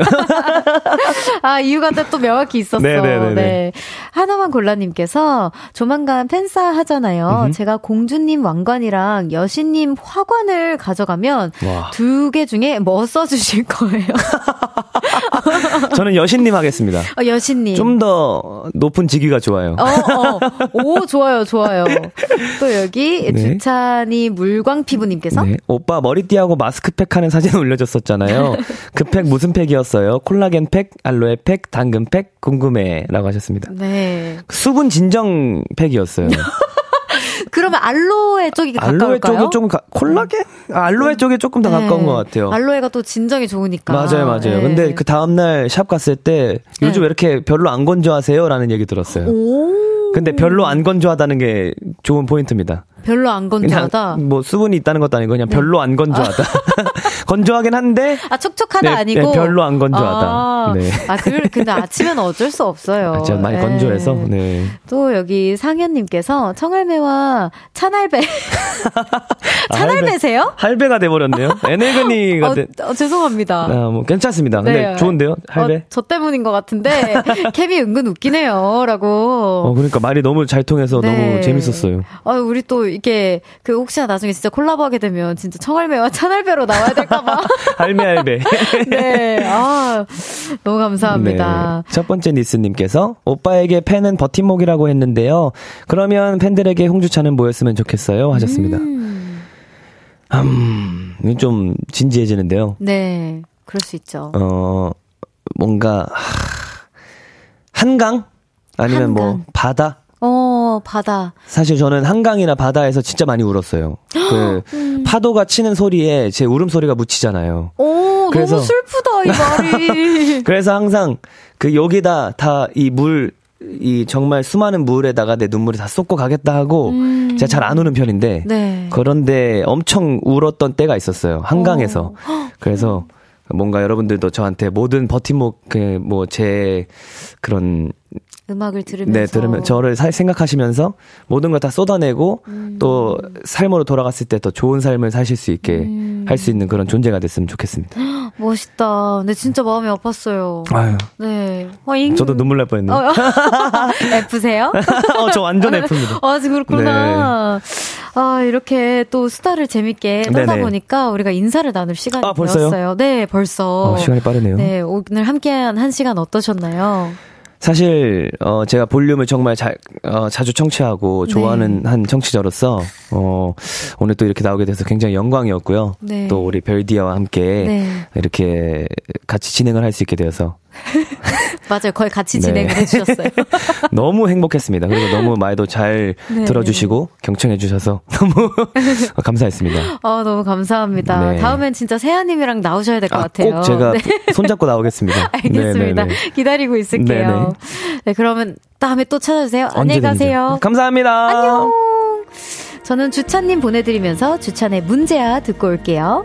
아 이유가 또 명확히 있었어. 네네네네. 네, 네, 네. 네. 하나만 골라님께서 조만간 팬싸 하잖아요. 음흠. 제가 공주님 왕관이랑 여신님 화관을 가져가면 두 개 중에 뭐 써주실 거예요? 저는 여신님 하겠습니다. 어, 여신님. 좀 더 높은 직위가 좋아요. 어, 어. 오, 좋아요, 좋아요. 또 여기 네. 주 찬이 물광 피부님께서 네. 오빠 머리띠하고 마스크팩 하는 사진 올려줬었잖아요. 그 팩 무슨 팩이었어요? 콜라겐 팩, 알로에 팩, 당근 팩 궁금해라고 하셨습니다. 네. 수분 진정 팩이었어요. 그러면 알로에 쪽이 알로에 가까울까요? 쪽이 조금 가, 콜라겐? 아, 알로에 쪽에 조금 더 네. 가까운 것 같아요. 알로에가 또 진정이 좋으니까. 맞아요, 맞아요. 네. 근데 그 다음날 샵 갔을 때 요즘 네. 왜 이렇게 별로 안 건조하세요? 라는 얘기 들었어요. 오. 근데 별로 안 건조하다는 게 좋은 포인트입니다. 별로 안 건조하다. 뭐 수분이 있다는 것도 아니고 그냥 네. 별로 안 건조하다. 건조하긴 한데 아 촉촉하다 네, 아니고 네, 별로 안 건조하다. 아, 네. 아 그, 근데 아침에는 어쩔 수 없어요. 아, 많이 네. 건조해서. 네. 또 여기 상현님께서 청할매와 찬할배 찬할배세요? 아, 할배. 가 돼버렸네요. 에네그니가 어, 돼. 어, 죄송합니다. 아, 뭐 괜찮습니다. 근데 네. 좋은데요, 할배? 어, 저 때문인 것 같은데 캠이 은근 웃기네요라고. 어 그러니까 말이 너무 잘 통해서 너무 네. 재밌었어요. 아 우리 또 이렇게 그 혹시나 나중에 진짜 콜라보하게 되면 진짜 청할매와 찬할배로 나와야 될까봐. 할매 할배. 네. 아 너무 감사합니다. 네. 첫 번째 니스님께서 오빠에게 팬은 버팀목이라고 했는데요. 그러면 팬들에게 홍주차는 뭐였으면 좋겠어요? 하셨습니다. 음, 음 좀 진지해지는데요. 네. 그럴 수 있죠. 어 뭔가 하, 한강 아니면 뭐 한강. 뭐 바다 어, 바다. 사실 저는 한강이나 바다에서 진짜 많이 울었어요. 그 음. 파도가 치는 소리에 제 울음소리가 묻히잖아요. 오, 그래서 너무 슬프다, 이 말이. 그래서 항상 그 여기다 다 이 물, 이 정말 수많은 물에다가 내 눈물을 다 쏟고 가겠다 하고 음. 제가 잘 안 우는 편인데 네. 그런데 엄청 울었던 때가 있었어요. 한강에서. 오. 그래서 뭔가 여러분들도 저한테 모든 버팀목 그 뭐 제 그런 음악을 들으면서 네 들으면 저를 사, 생각하시면서 모든 걸 다 쏟아내고 음. 또 삶으로 돌아갔을 때 더 좋은 삶을 사실 수 있게 음. 할수 있는 그런 존재가 됐으면 좋겠습니다. 멋있다. 근데 진짜 마음이 아팠어요. 아유. 네. 어, 잉... 저도 눈물 날 뻔했네요. 어, F세요? 어, 저 완전 F입니다. 아, 지금 그렇구나. 네. 아, 이렇게 또 수다를 재밌게 네네. 보니까 우리가 인사를 나눌 시간이 아, 되었어요. 네, 벌써. 어, 시간이 빠르네요. 네, 오늘 함께한 한 시간 어떠셨나요? 사실 어 제가 볼륨을 정말 자, 어, 자주 청취하고 네. 좋아하는 네. 한 청취자로서 어 오늘 또 이렇게 나오게 돼서 굉장히 영광이었고요. 네. 또 우리 별디아와 함께 네. 이렇게 같이 진행을 할 수 있게 되어서 맞아요. 거의 같이 네. 진행을 네. 해주셨어요. 너무 행복했습니다. 그리고 너무 말도 잘 네. 들어주시고 경청해주셔서 너무 감사했습니다. 어, 너무 감사합니다. 네. 다음엔 진짜 세아님이랑 나오셔야 될것 아, 같아요. 꼭 제가 네. 손잡고 나오겠습니다. 알겠습니다. 기다리고 있을게요. 네, 그러면 다음에 또 찾아주세요. 안녕히 가세요. 감사합니다. 안녕. 저는 주찬님 보내드리면서 주찬의 문제야 듣고 올게요.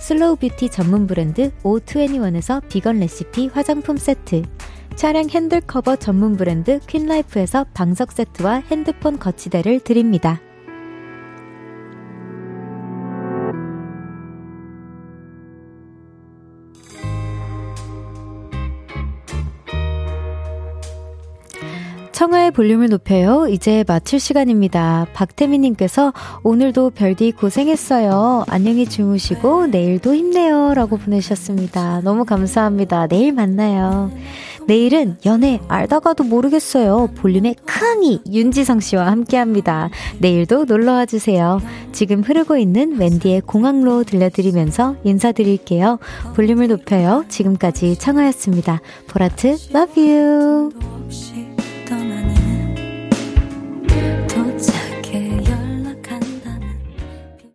슬로우 뷰티 전문 브랜드 O21에서 비건 레시피 화장품 세트 차량 핸들 커버 전문 브랜드 퀸라이프에서 방석 세트와 핸드폰 거치대를 드립니다. 청하의 볼륨을 높여요. 이제 마칠 시간입니다. 박태민님께서 오늘도 별디 고생했어요. 안녕히 주무시고 내일도 힘내요. 라고 보내셨습니다. 너무 감사합니다. 내일 만나요. 내일은 연애 알다가도 모르겠어요. 볼륨의 크이 윤지성 씨와 함께 합니다. 내일도 놀러와 주세요. 지금 흐르고 있는 웬디의 공항로 들려드리면서 인사드릴게요. 볼륨을 높여요. 지금까지 청하였습니다. 보라트, love you.